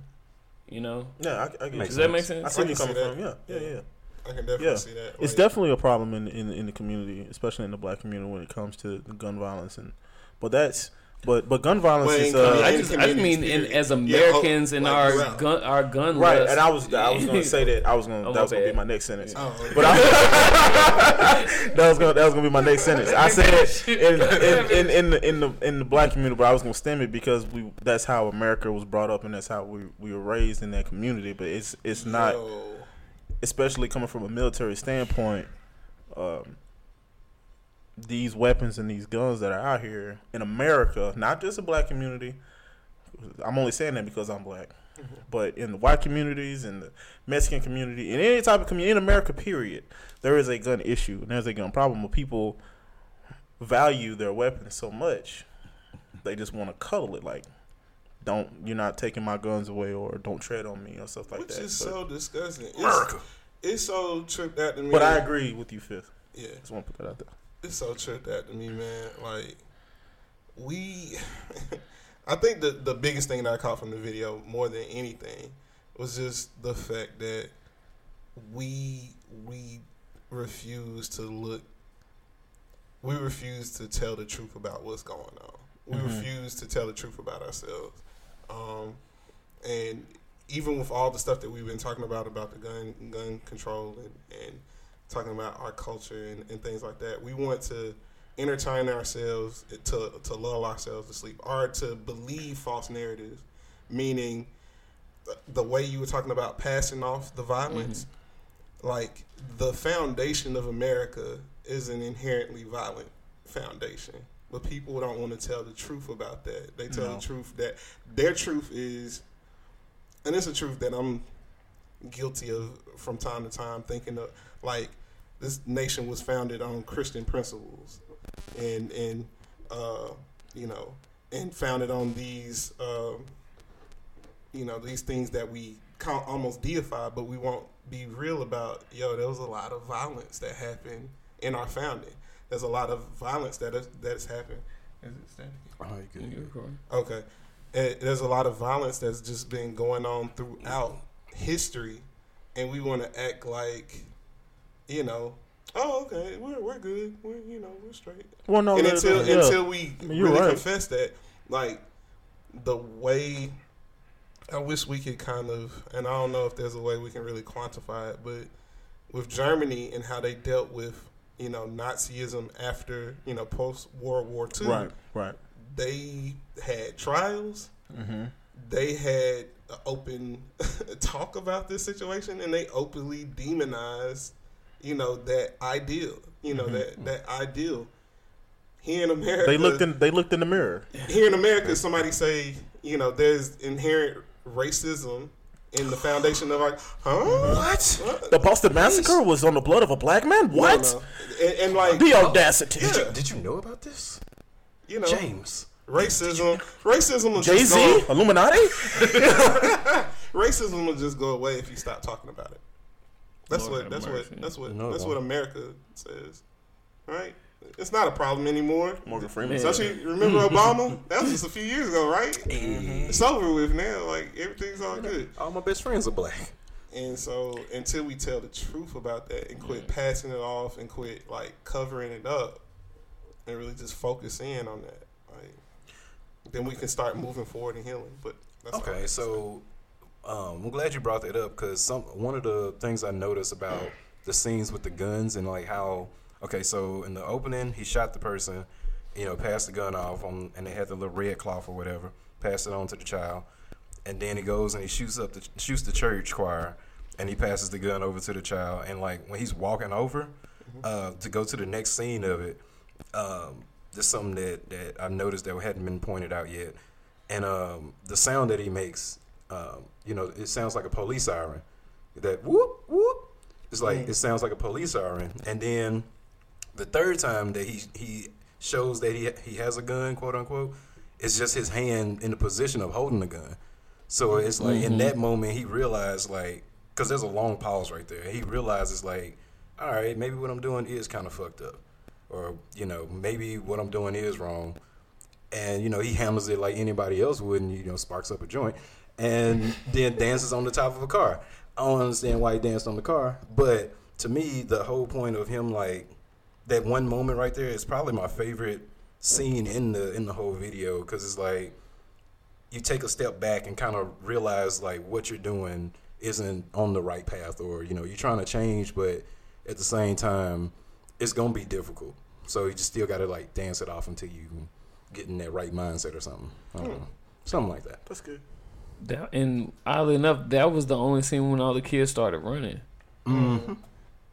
You know, Yeah, I, I get does you. that make I sense? see I where you're can see coming from. Yeah, yeah, Yeah. yeah. I can definitely Yeah. see that. It's definitely a problem in, in in the community, especially in the black community when it comes to gun violence and. But that's but but gun violence Well, is uh, I just I just mean in, as. Americans Yeah, and oh, our like, gun our gun right. lust. And I was I was gonna say that I was gonna Oh, that was gonna be my next sentence. Oh, okay. But I, that was gonna that was gonna be my next sentence. I said in in, in, in the in the in the black community, but I was gonna stem it because we that's how America was brought up and that's how we we were raised in that community. But it's it's not Yo. especially coming from a military standpoint. Um, these weapons and these guns that are out here in America, not just the black community. I'm only saying that because I'm black, but in the white communities and the Mexican community, in any type of community in America, period, there is a gun issue and there's a gun problem. Where people value their weapons so much, they just want to cuddle it. Like, don't you're not taking my guns away, or don't tread on me, or stuff like that. Which that. is But- so disgusting. It's, America. it's so tripped out to me. but I agree with you, Fifth. Yeah, Just want to put that out there. it's so tripped out to me, man. Like we, I think the the biggest thing that I caught from the video more than anything was just the fact that we we refuse to look we refuse to tell the truth about what's going on. We refuse to tell the truth about ourselves. Um, and even with all the stuff that we've been talking about about the gun gun control and, and talking about our culture and, and things like that, we want to entertain ourselves to to lull ourselves to sleep or to believe false narratives, meaning the- the way you were talking about passing off the violence, mm-hmm. like the foundation of America is an inherently violent foundation. But people don't want to tell the truth about that. They tell No. the truth that their truth is, and it's a truth that I'm guilty of from time to time, thinking of like this nation was founded on Christian principles, and and uh, you know, and founded on these um, you know these things that we ca- almost deify, but we won't be real about. Yo, there was a lot of violence that happened in our founding. There's a lot of violence that is, that has happened. Is it standing? Oh, you good. You're. Okay. And there's a lot of violence that's just been going on throughout history, and we want to act like, you know, oh, okay, we're, we're good. We're, you know, we're straight. Well, no, and until yeah. until we you're really right. confess that, like the way, I wish we could kind of, and I don't know if there's a way we can really quantify it, but with Germany and how they dealt with, you know, Nazism after, you know, post World War II, right, right. they had trials. Mm-hmm. They had open talk about this situation, and they openly demonized, you know, that ideal. You know mm-hmm. that mm-hmm. that ideal. Here in America, They looked in. They looked in the mirror. here in America, somebody say, you know, there's inherent racism in the foundation of our, huh? What? The Boston Massacre was on the blood of a black man. What? No, no. And, and like, The audacity. Yeah. Did you, did you know about this? you know, James. racism, racism will Jay just Z, go, Illuminati. racism will just go away if you stop talking about it. That's Lord what. That's mercy. what. That's what. No, it that's what. America says. Right? It's not a problem anymore. Morgan Freeman. Yeah. Especially, remember Obama? That was just a few years ago, right? Mm-hmm. It's over with now. Like everything's all good. All my best friends are black. And so, until we tell the truth about that and quit passing it off and quit like covering it up, and really just focus in on that, like, then we can start moving forward and healing. But that's Okay, have to so um, I'm glad you brought that up because some one of the things I noticed about the scenes with the guns and like how okay, so in the opening he shot the person, you know, passed the gun off on, and they had the little red cloth or whatever, passed it on to the child, and then he goes and he shoots up the shoots the church choir, and he passes the gun over to the child, and like when he's walking over uh, to go to the next scene of it, um, there's something that that I've noticed that hadn't been pointed out yet and um, the sound that he makes, um, you know, it sounds like a police siren. That whoop whoop. It's like it sounds like a police siren. And then the third time that he he shows that he he has a gun, quote unquote, it's just his hand in the position of holding the gun. So it's like in that moment he realized like, because there's a long pause right there. He realizes like, all right, maybe what I'm doing is kind of fucked up, or you know, maybe what I'm doing is wrong and you know he handles it like anybody else would, and you know sparks up a joint, and then dances on the top of a car. I don't understand why he danced on the car, but to me, the whole point of him like that one moment right there is probably my favorite scene in the in the whole video because it's like you take a step back and kind of realize like what you're doing isn't on the right path or you know you're trying to change but at the same time it's gonna be difficult so you just still gotta like dance it off until you get in that right mindset or something I don't hmm. know. something like that That's good. That, and oddly enough, that was the only scene when all the kids started running. mm-hmm.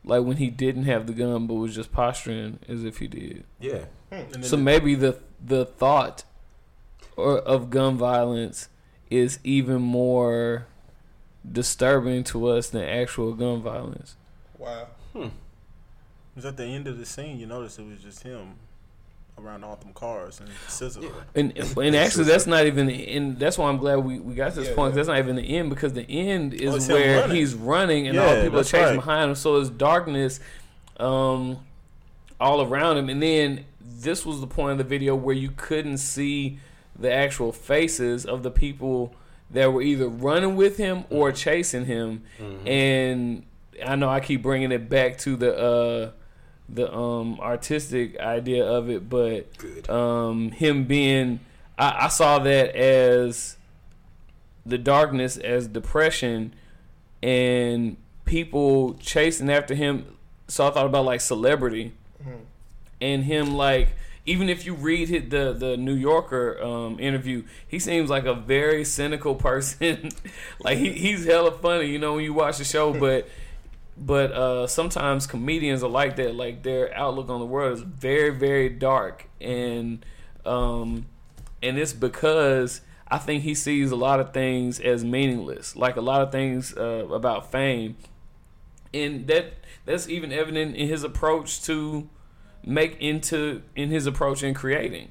Like when he didn't have the gun, but was just posturing as if he did. yeah So maybe the the thought or of gun violence is even more disturbing to us than actual gun violence. Wow. it was at the end of the scene. You notice it was just him around all them cars and SZA. And and actually, that's not even. And that's why I'm glad we, we got to this Yeah, point. yeah. That's not even the end because the end Oh, is him where running. he's running and all the people are chasing right. behind him. So it's darkness, um, all around him. And then this was the point of the video where you couldn't see the actual faces of the people that were either running with him or chasing him. And I know I keep bringing it back to the uh, the um artistic idea of it, but um him being I, I saw that as the darkness as depression and people chasing after him. So I thought about like celebrity. And him like even if you read hit the the New Yorker um, interview, he seems like a very cynical person. like he, he's hella funny, you know, when you watch the show, but but uh, sometimes comedians are like that. Like their outlook on the world is very very dark, and um, and it's because I think he sees a lot of things as meaningless, like a lot of things uh, about fame, and that that's even evident in his approach to make into in his approach in creating.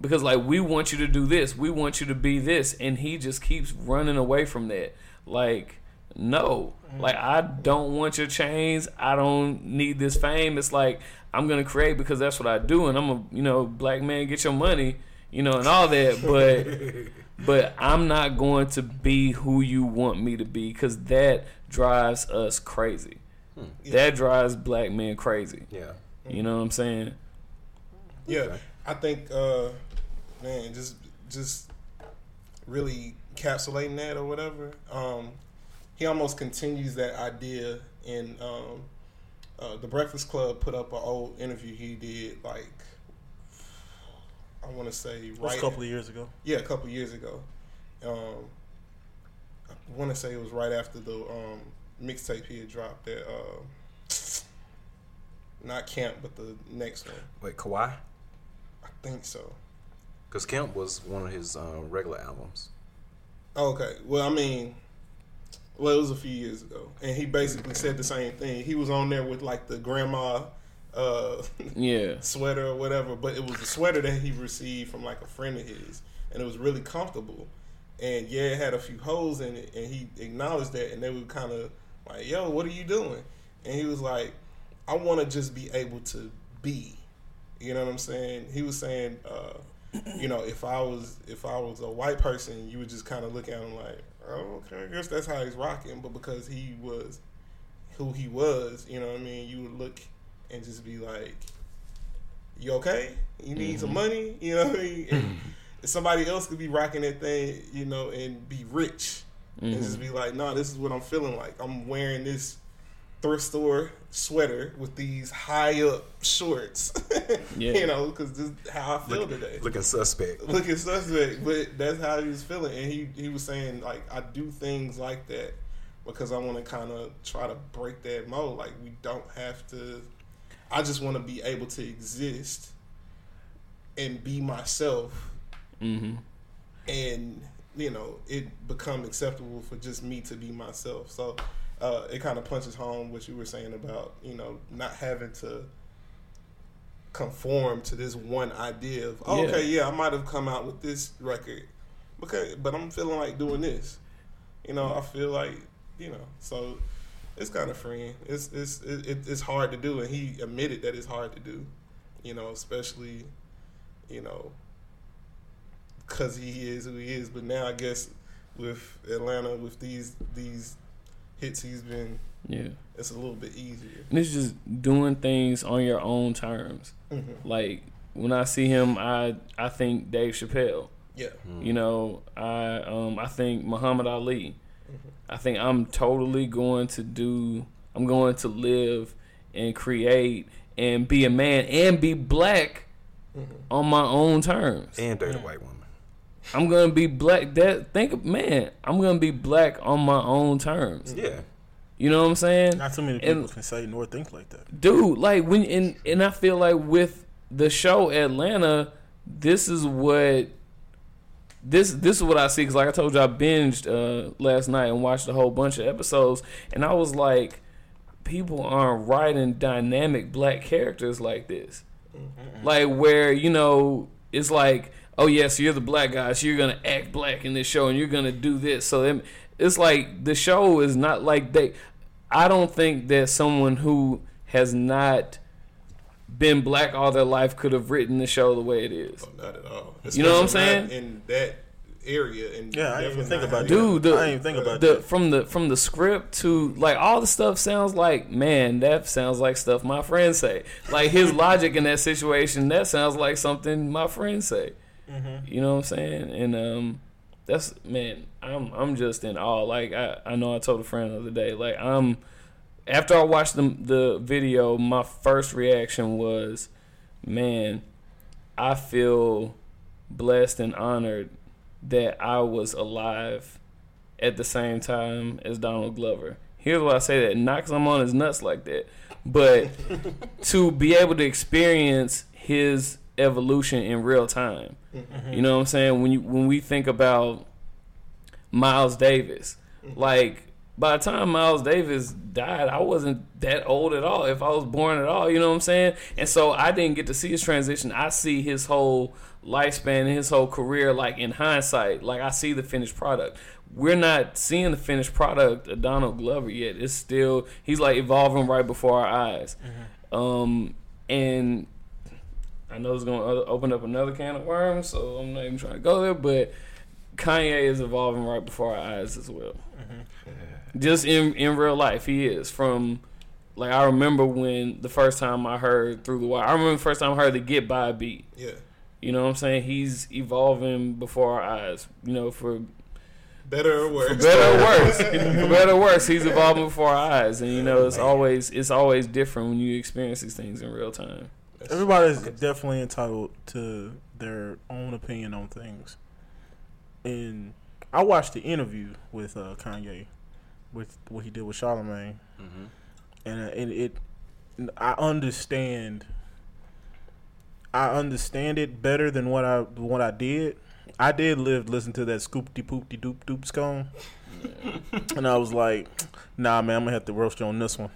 Because like we want you to do this. We want you to be this. And he just keeps running away from that. Like no. Like i don't want your chains. I don't need this fame. It's like i'm gonna create because that's what i do and i'm a you know black man get your money you know and all that but but i'm not going to be who you want me to be because that drives us crazy. That drives black men crazy. Yeah. you know what i'm saying? Yeah, I think, uh, man, just just really encapsulating that or whatever. Um, he almost continues that idea in um, uh, the Breakfast Club. Put up an old interview he did, like I want to say It was right a couple of years ago. yeah, a couple of years ago. Um, I want to say it was right after the um, mixtape he had dropped that. Uh, not Camp, but the next one. Wait, Kauai? I think so. Because Camp was one of his um, regular albums. Oh, Okay. Well, I mean, well, it was a few years ago, and he basically said the same thing. He was on there with like the grandma uh, yeah sweater or whatever, but it was a sweater that he received from like a friend of his, and it was really comfortable. And yeah, it had a few holes in it, and he acknowledged that, and they were kind of like, "Yo, what are you doing?" And he was like, "I want to just be able to be." You know what I'm saying? He was saying, uh, you know, if I was if I was a white person, you would just kind of look at him like, "Oh, okay, I guess that's how he's rocking." But because he was who he was, you know what I mean? You would look and just be like, "You okay? You need some mm-hmm. money?" You know what I mean? And mm-hmm. somebody else could be rocking that thing, you know, and be rich, and just mm-hmm. be like, "No, this is what I'm feeling like. I'm wearing this thrift store sweater with these high up shorts, Yeah. you know, because this is how I feel Look- today." Looking suspect. looking suspect, but that's how he was feeling, and he he was saying like I do things like that because I want to kind of try to break that mold. Like we don't have to. I just want to be able to exist and be myself, mm-hmm. and you know it become acceptable for just me to be myself. So uh, it kind of punches home what you were saying about you know not having to conform to this one idea of oh, Yeah. okay yeah. I might have come out with this record because but I'm feeling like doing this. You know I feel like you know so it's kind of freeing. It's it's it, it, it's hard to do and he admitted that it's hard to do you know especially you know because he is who he is. But now I guess with Atlanta with these these hits he's been yeah. it's a little bit easier. And it's just doing things on your own terms. Mm-hmm. like when i see him i i think dave chappelle. Yeah. You know i um i think muhammad ali. I think i'm totally going to do i'm going to live and create and be a man and be black on my own terms. And Dirty White Woman. I'm gonna be black. That think of- man i'm gonna be black on my own terms. Yeah. you know what i'm saying? Not too many people And- can say nor think like that. dude like when and and i feel like with the show atlanta this is what this this is what i see. Because like i told you i binged uh last night and watched a whole bunch of episodes. And i was like people aren't writing dynamic black characters like this. Like where you know it's like oh yes you're the black guy so you're gonna act black in this show and you're gonna do this so it's like the show is not like they i don't think that someone who has not been black all their life could have written the show the way it is Oh, not at all. You know what I'm saying? not In that area. And Yeah, I didn't even definitely think about having- Dude, the- I didn't even think about the that. from the from the script to like all the stuff sounds like man that sounds like stuff my friends say like his logic in that situation that sounds like something my friends say Mm-hmm. you know what i'm saying and um that's man i'm i'm just in awe like i i know i told a friend the other day like i'm after i watched the the video my first reaction was man i feel blessed and honored that i was alive at the same time as Donald Glover. Here's why I say that. Not because I'm on his nuts like that, but to be able to experience his evolution in real time. Mm-hmm. You know what I'm saying? When you when we think about Miles Davis, mm-hmm. like by the time Miles Davis died, I wasn't that old at all. If I was born at all, you know what I'm saying? And so I didn't get to see his transition. I see his whole lifespan and his whole career, like in hindsight. Like I see the finished product. We're not seeing the finished product of Donald Glover yet. It's still he's like evolving right before our eyes. Mm-hmm. Um, and I know it's going to open up another can of worms, so I'm not even trying to go there. But Kanye is evolving right before our eyes as well. Mm-hmm. Just in in real life, he is. From like I remember when the first time I heard through the wire. I remember the first time I heard the Get By beat. Yeah, You know what I'm saying? He's evolving before our eyes. You know, for better or worse. for better or worse, for better or worse, he's evolving before our eyes. And you know, it's always it's always different when you experience these things in real time. Everybody's definitely entitled to their own opinion on things. And I watched the interview with uh, Kanye, with what he did with Charlemagne, Mm-hmm. and uh, and it, I understand. I understand it better than what I what I did. I did live listen to that scoop de poop de doop doop scone, and I was like, "Nah, man, I'm gonna have to roast you on this one."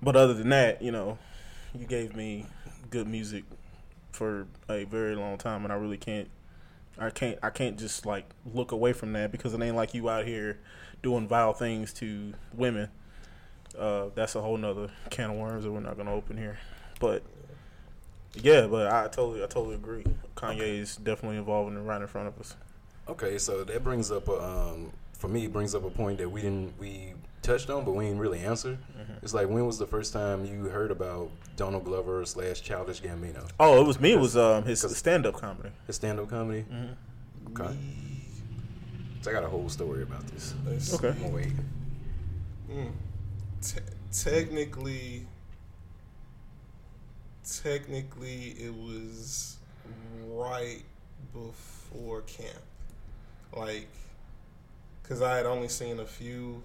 But other than that, you know, you gave me good music for a very long time, and I really can't. I can't. I can't just like look away from that because it ain't like you out here doing vile things to women. Uh, that's a whole nother can of worms that we're not gonna open here. But yeah, but I totally, I totally agree. Kanye is definitely evolving and right in front of us. Okay, so that brings up a um, for me it brings up a point that we didn't we touched on, but we didn't really answer. It's like when was the first time you heard about Donald Glover slash Childish Gambino? Oh, it was me. It was um his stand up comedy. His stand up comedy. Mm-hmm. Okay. So I got a whole story about this. Let's Okay. I'm wait. Mm. Te- technically, technically, it was right before camp. Like, cause I had only seen a few.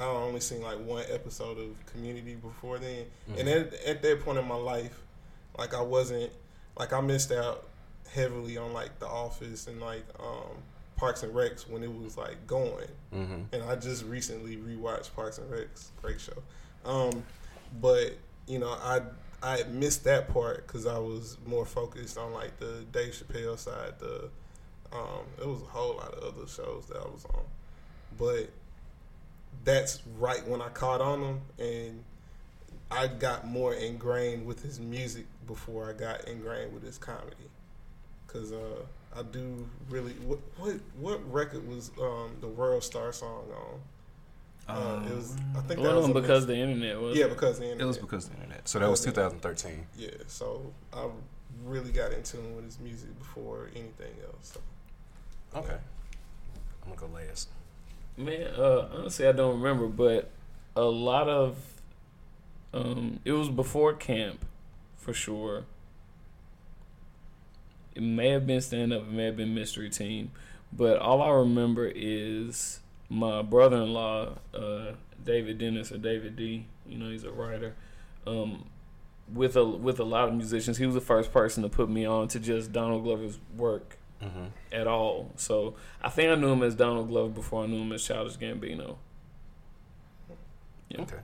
I only seen like one episode of Community before then, and at, at that point in my life, like I wasn't like I missed out heavily on like The Office and like um, Parks and Recs when it was like going Mm-hmm. and I just recently rewatched Parks and Recs. Great show. Um, but you know, I I missed that part because I was more focused on like the Dave Chappelle side. The um, it was a whole lot of other shows that I was on, but that's right when I caught on him, and I got more ingrained with his music before I got ingrained with his comedy. Cause uh, I do really what what what record was um, the World Star song on? Uh, it was I think that Well, was because mix- the internet was yeah because the internet. It was because the internet. So that was 2013. yeah. So I really got in tune with his music before anything else. So. Okay. I'm gonna go last. Man, uh, honestly, I don't remember, but a lot of um, it was before camp, for sure. It may have been stand up, it may have been mystery team, but all I remember is my brother-in-law, uh, David Dennis or David D. You know, he's a writer. Um, with a with a lot of musicians, he was the first person to put me on to just Donald Glover's work Mm-hmm. at all. So I think I knew him as Donald Glover before I knew him as Childish Gambino. Yeah. Okay.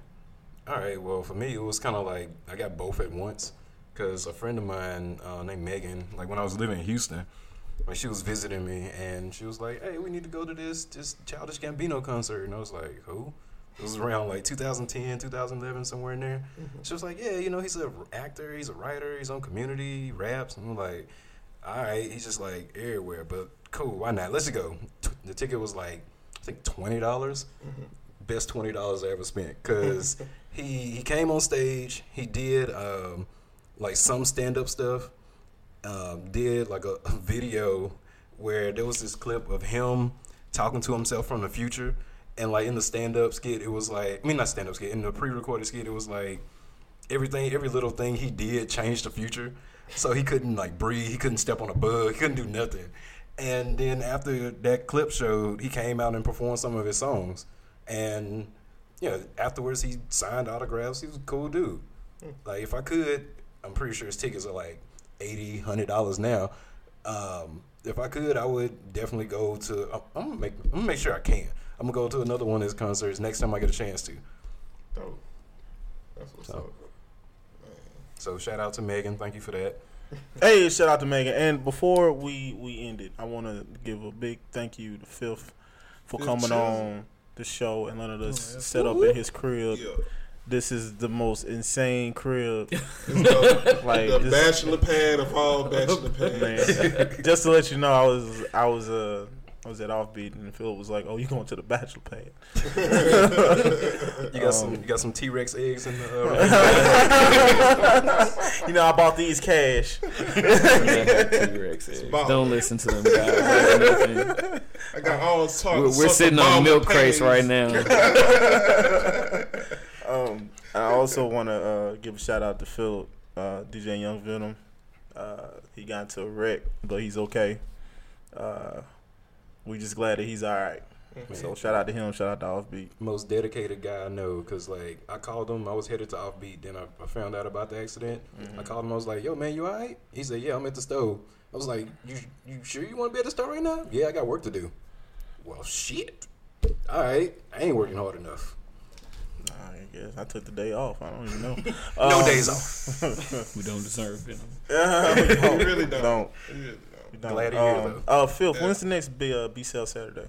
All right. Well, for me, it was kind of like I got both at once because a friend of mine uh, named Megan, like when I was living in Houston, when she was visiting me, and she was like, "Hey, we need to go to this this Childish Gambino concert," and I was like, "Who?" It was around like 2010, 2011, somewhere in there. She was like, "Yeah, you know, he's a actor, he's a writer, he's on Community, he raps." And I'm like, "All right, he's just like everywhere." But cool, why not? Let's go. T- The ticket was like I think twenty dollars. Best twenty dollars I ever spent because he he came on stage. He did um, like some stand up stuff. Um, did like a, a video where there was this clip of him talking to himself from the future, and like in the stand up skit, it was like I mean not stand up skit in the pre recorded skit, it was like everything, every little thing he did changed the future. So he couldn't like breathe, he couldn't step on a bug, he couldn't do nothing. And then after that clip showed, he came out and performed some of his songs. And yeah, afterwards he signed autographs. He was a cool dude. Like if I could, I'm pretty sure his tickets are like 80 hundred dollars now. Um, if I could, I would definitely go to. I'm, I'm gonna make. I'm gonna make sure I can. I'm gonna go to another one of his concerts next time I get a chance to. Dope. That's what's So. up. So shout out to Megan. Thank you for that. Hey, shout out to Megan. And before we we end it, I want to give a big thank you to Fifth for Fifth coming Chisholm. on the show and letting us Oh, yeah. set up in his crib. Yeah. This is the most insane crib. It's the, Like the this- bachelor pad of all bachelor pads. man. Just to let you know, I was I was uh I was at offbeat and Phil was like, "Oh, you going to the bachelor pad?" You got some. Um, You got some T Rex eggs in the. Uh, you know, I bought these cash. T-Rex eggs. Don't listen to them guys. I got all sorts. We're, we're sitting on bomber milk crates right now. Um, I also want to uh, give a shout out to Phil, uh, DJ Young Venom. Uh, he got into a wreck, but he's okay. Uh, we just glad that he's all right. So shout out to him. Shout out to Offbeat. most dedicated guy I know because like I called him. I was headed to Offbeat. Then I, I found out about the accident. I called him. I was like, "Yo, man, you all right?" He said, "Yeah, I'm at the stove." I was like, "You you sure you want to be at the stove right now?" Yeah, I got work to do. Well, shit. All right, I ain't working hard enough. Nah, I guess I took the day off. I don't even know. No Um, days off. We don't deserve it. You really don't. Don't. You really don't. We don't. Glad to hear, um, uh, Phil, when's the next B, uh, B Cell Saturday?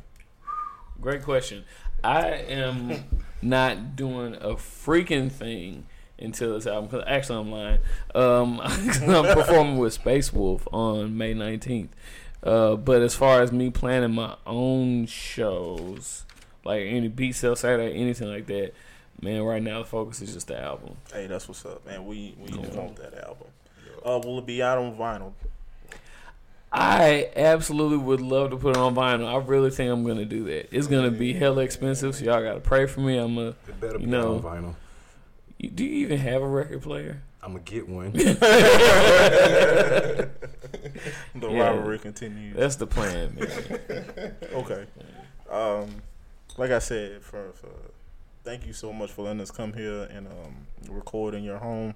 Great question. I am not doing a freaking thing until this album. Cause actually, I'm lying. Um, 'cause I'm performing with Space Wolf on May 19th. Uh, but as far as me planning my own shows, like any beat sale Saturday, anything like that, man, right now the focus is just the album. Hey, that's what's up, man. We we want that album. Uh, will it be out on vinyl? I absolutely would love to put it on vinyl. I really think I'm gonna do that. It's gonna be hella expensive, so y'all gotta pray for me. I'm a. It better be You know. on vinyl. You, do you even have a record player? I'm gonna get one. The Yeah. rivalry continues. That's the plan, man. Okay. Um, like I said, for, for thank you so much for letting us come here and um, record in your home.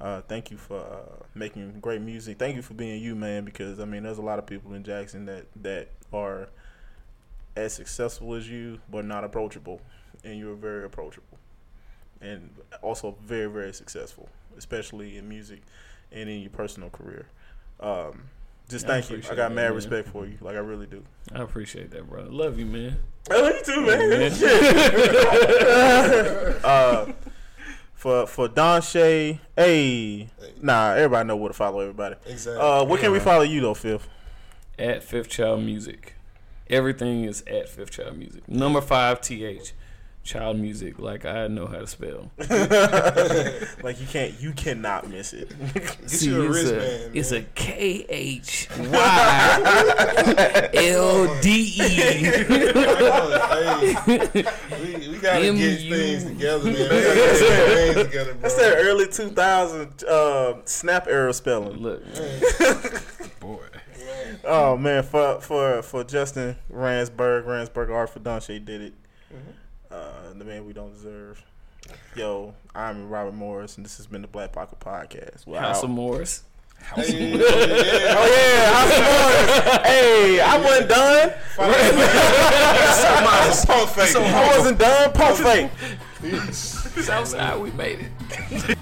Uh, thank you for uh, making great music. Thank you for being you, man. Because I mean, there's a lot of people in Jackson that that are as successful as you, but not approachable, and you're very approachable, and also very very successful, especially in music and in your personal career. Um, just thank you. I got that, mad man. respect for you. Like I really do. I appreciate that, bro. Love you, man. I love you too, man. Man. uh, for for Don Shay, hey, nah, everybody know where to follow everybody. Exactly. Uh, where can we follow you though, Fifth? At Fifth Child Music. Everything is at Fifth Child Music. Number five TH. Child Music, like I know how to spell. Like you can't, you cannot miss it. Get you a it's wristband, a, it's a K H Y L D E. we, we gotta get M.U. things together, man. Get things together, bro. That's that early two thousand uh, snap era spelling. Look, Boy. Oh man, for for for Justin Ransburg, Ransburg Art for Don did it. Uh, the man we don't deserve. Yo, I'm Robert Morris, and this has been the Black Pocket Podcast. We're House out. of Morris. Hey, yeah. Oh yeah, House of Morris. hey, I wasn't done. Pump fake. I wasn't done. Pump fake. Southside, we made it.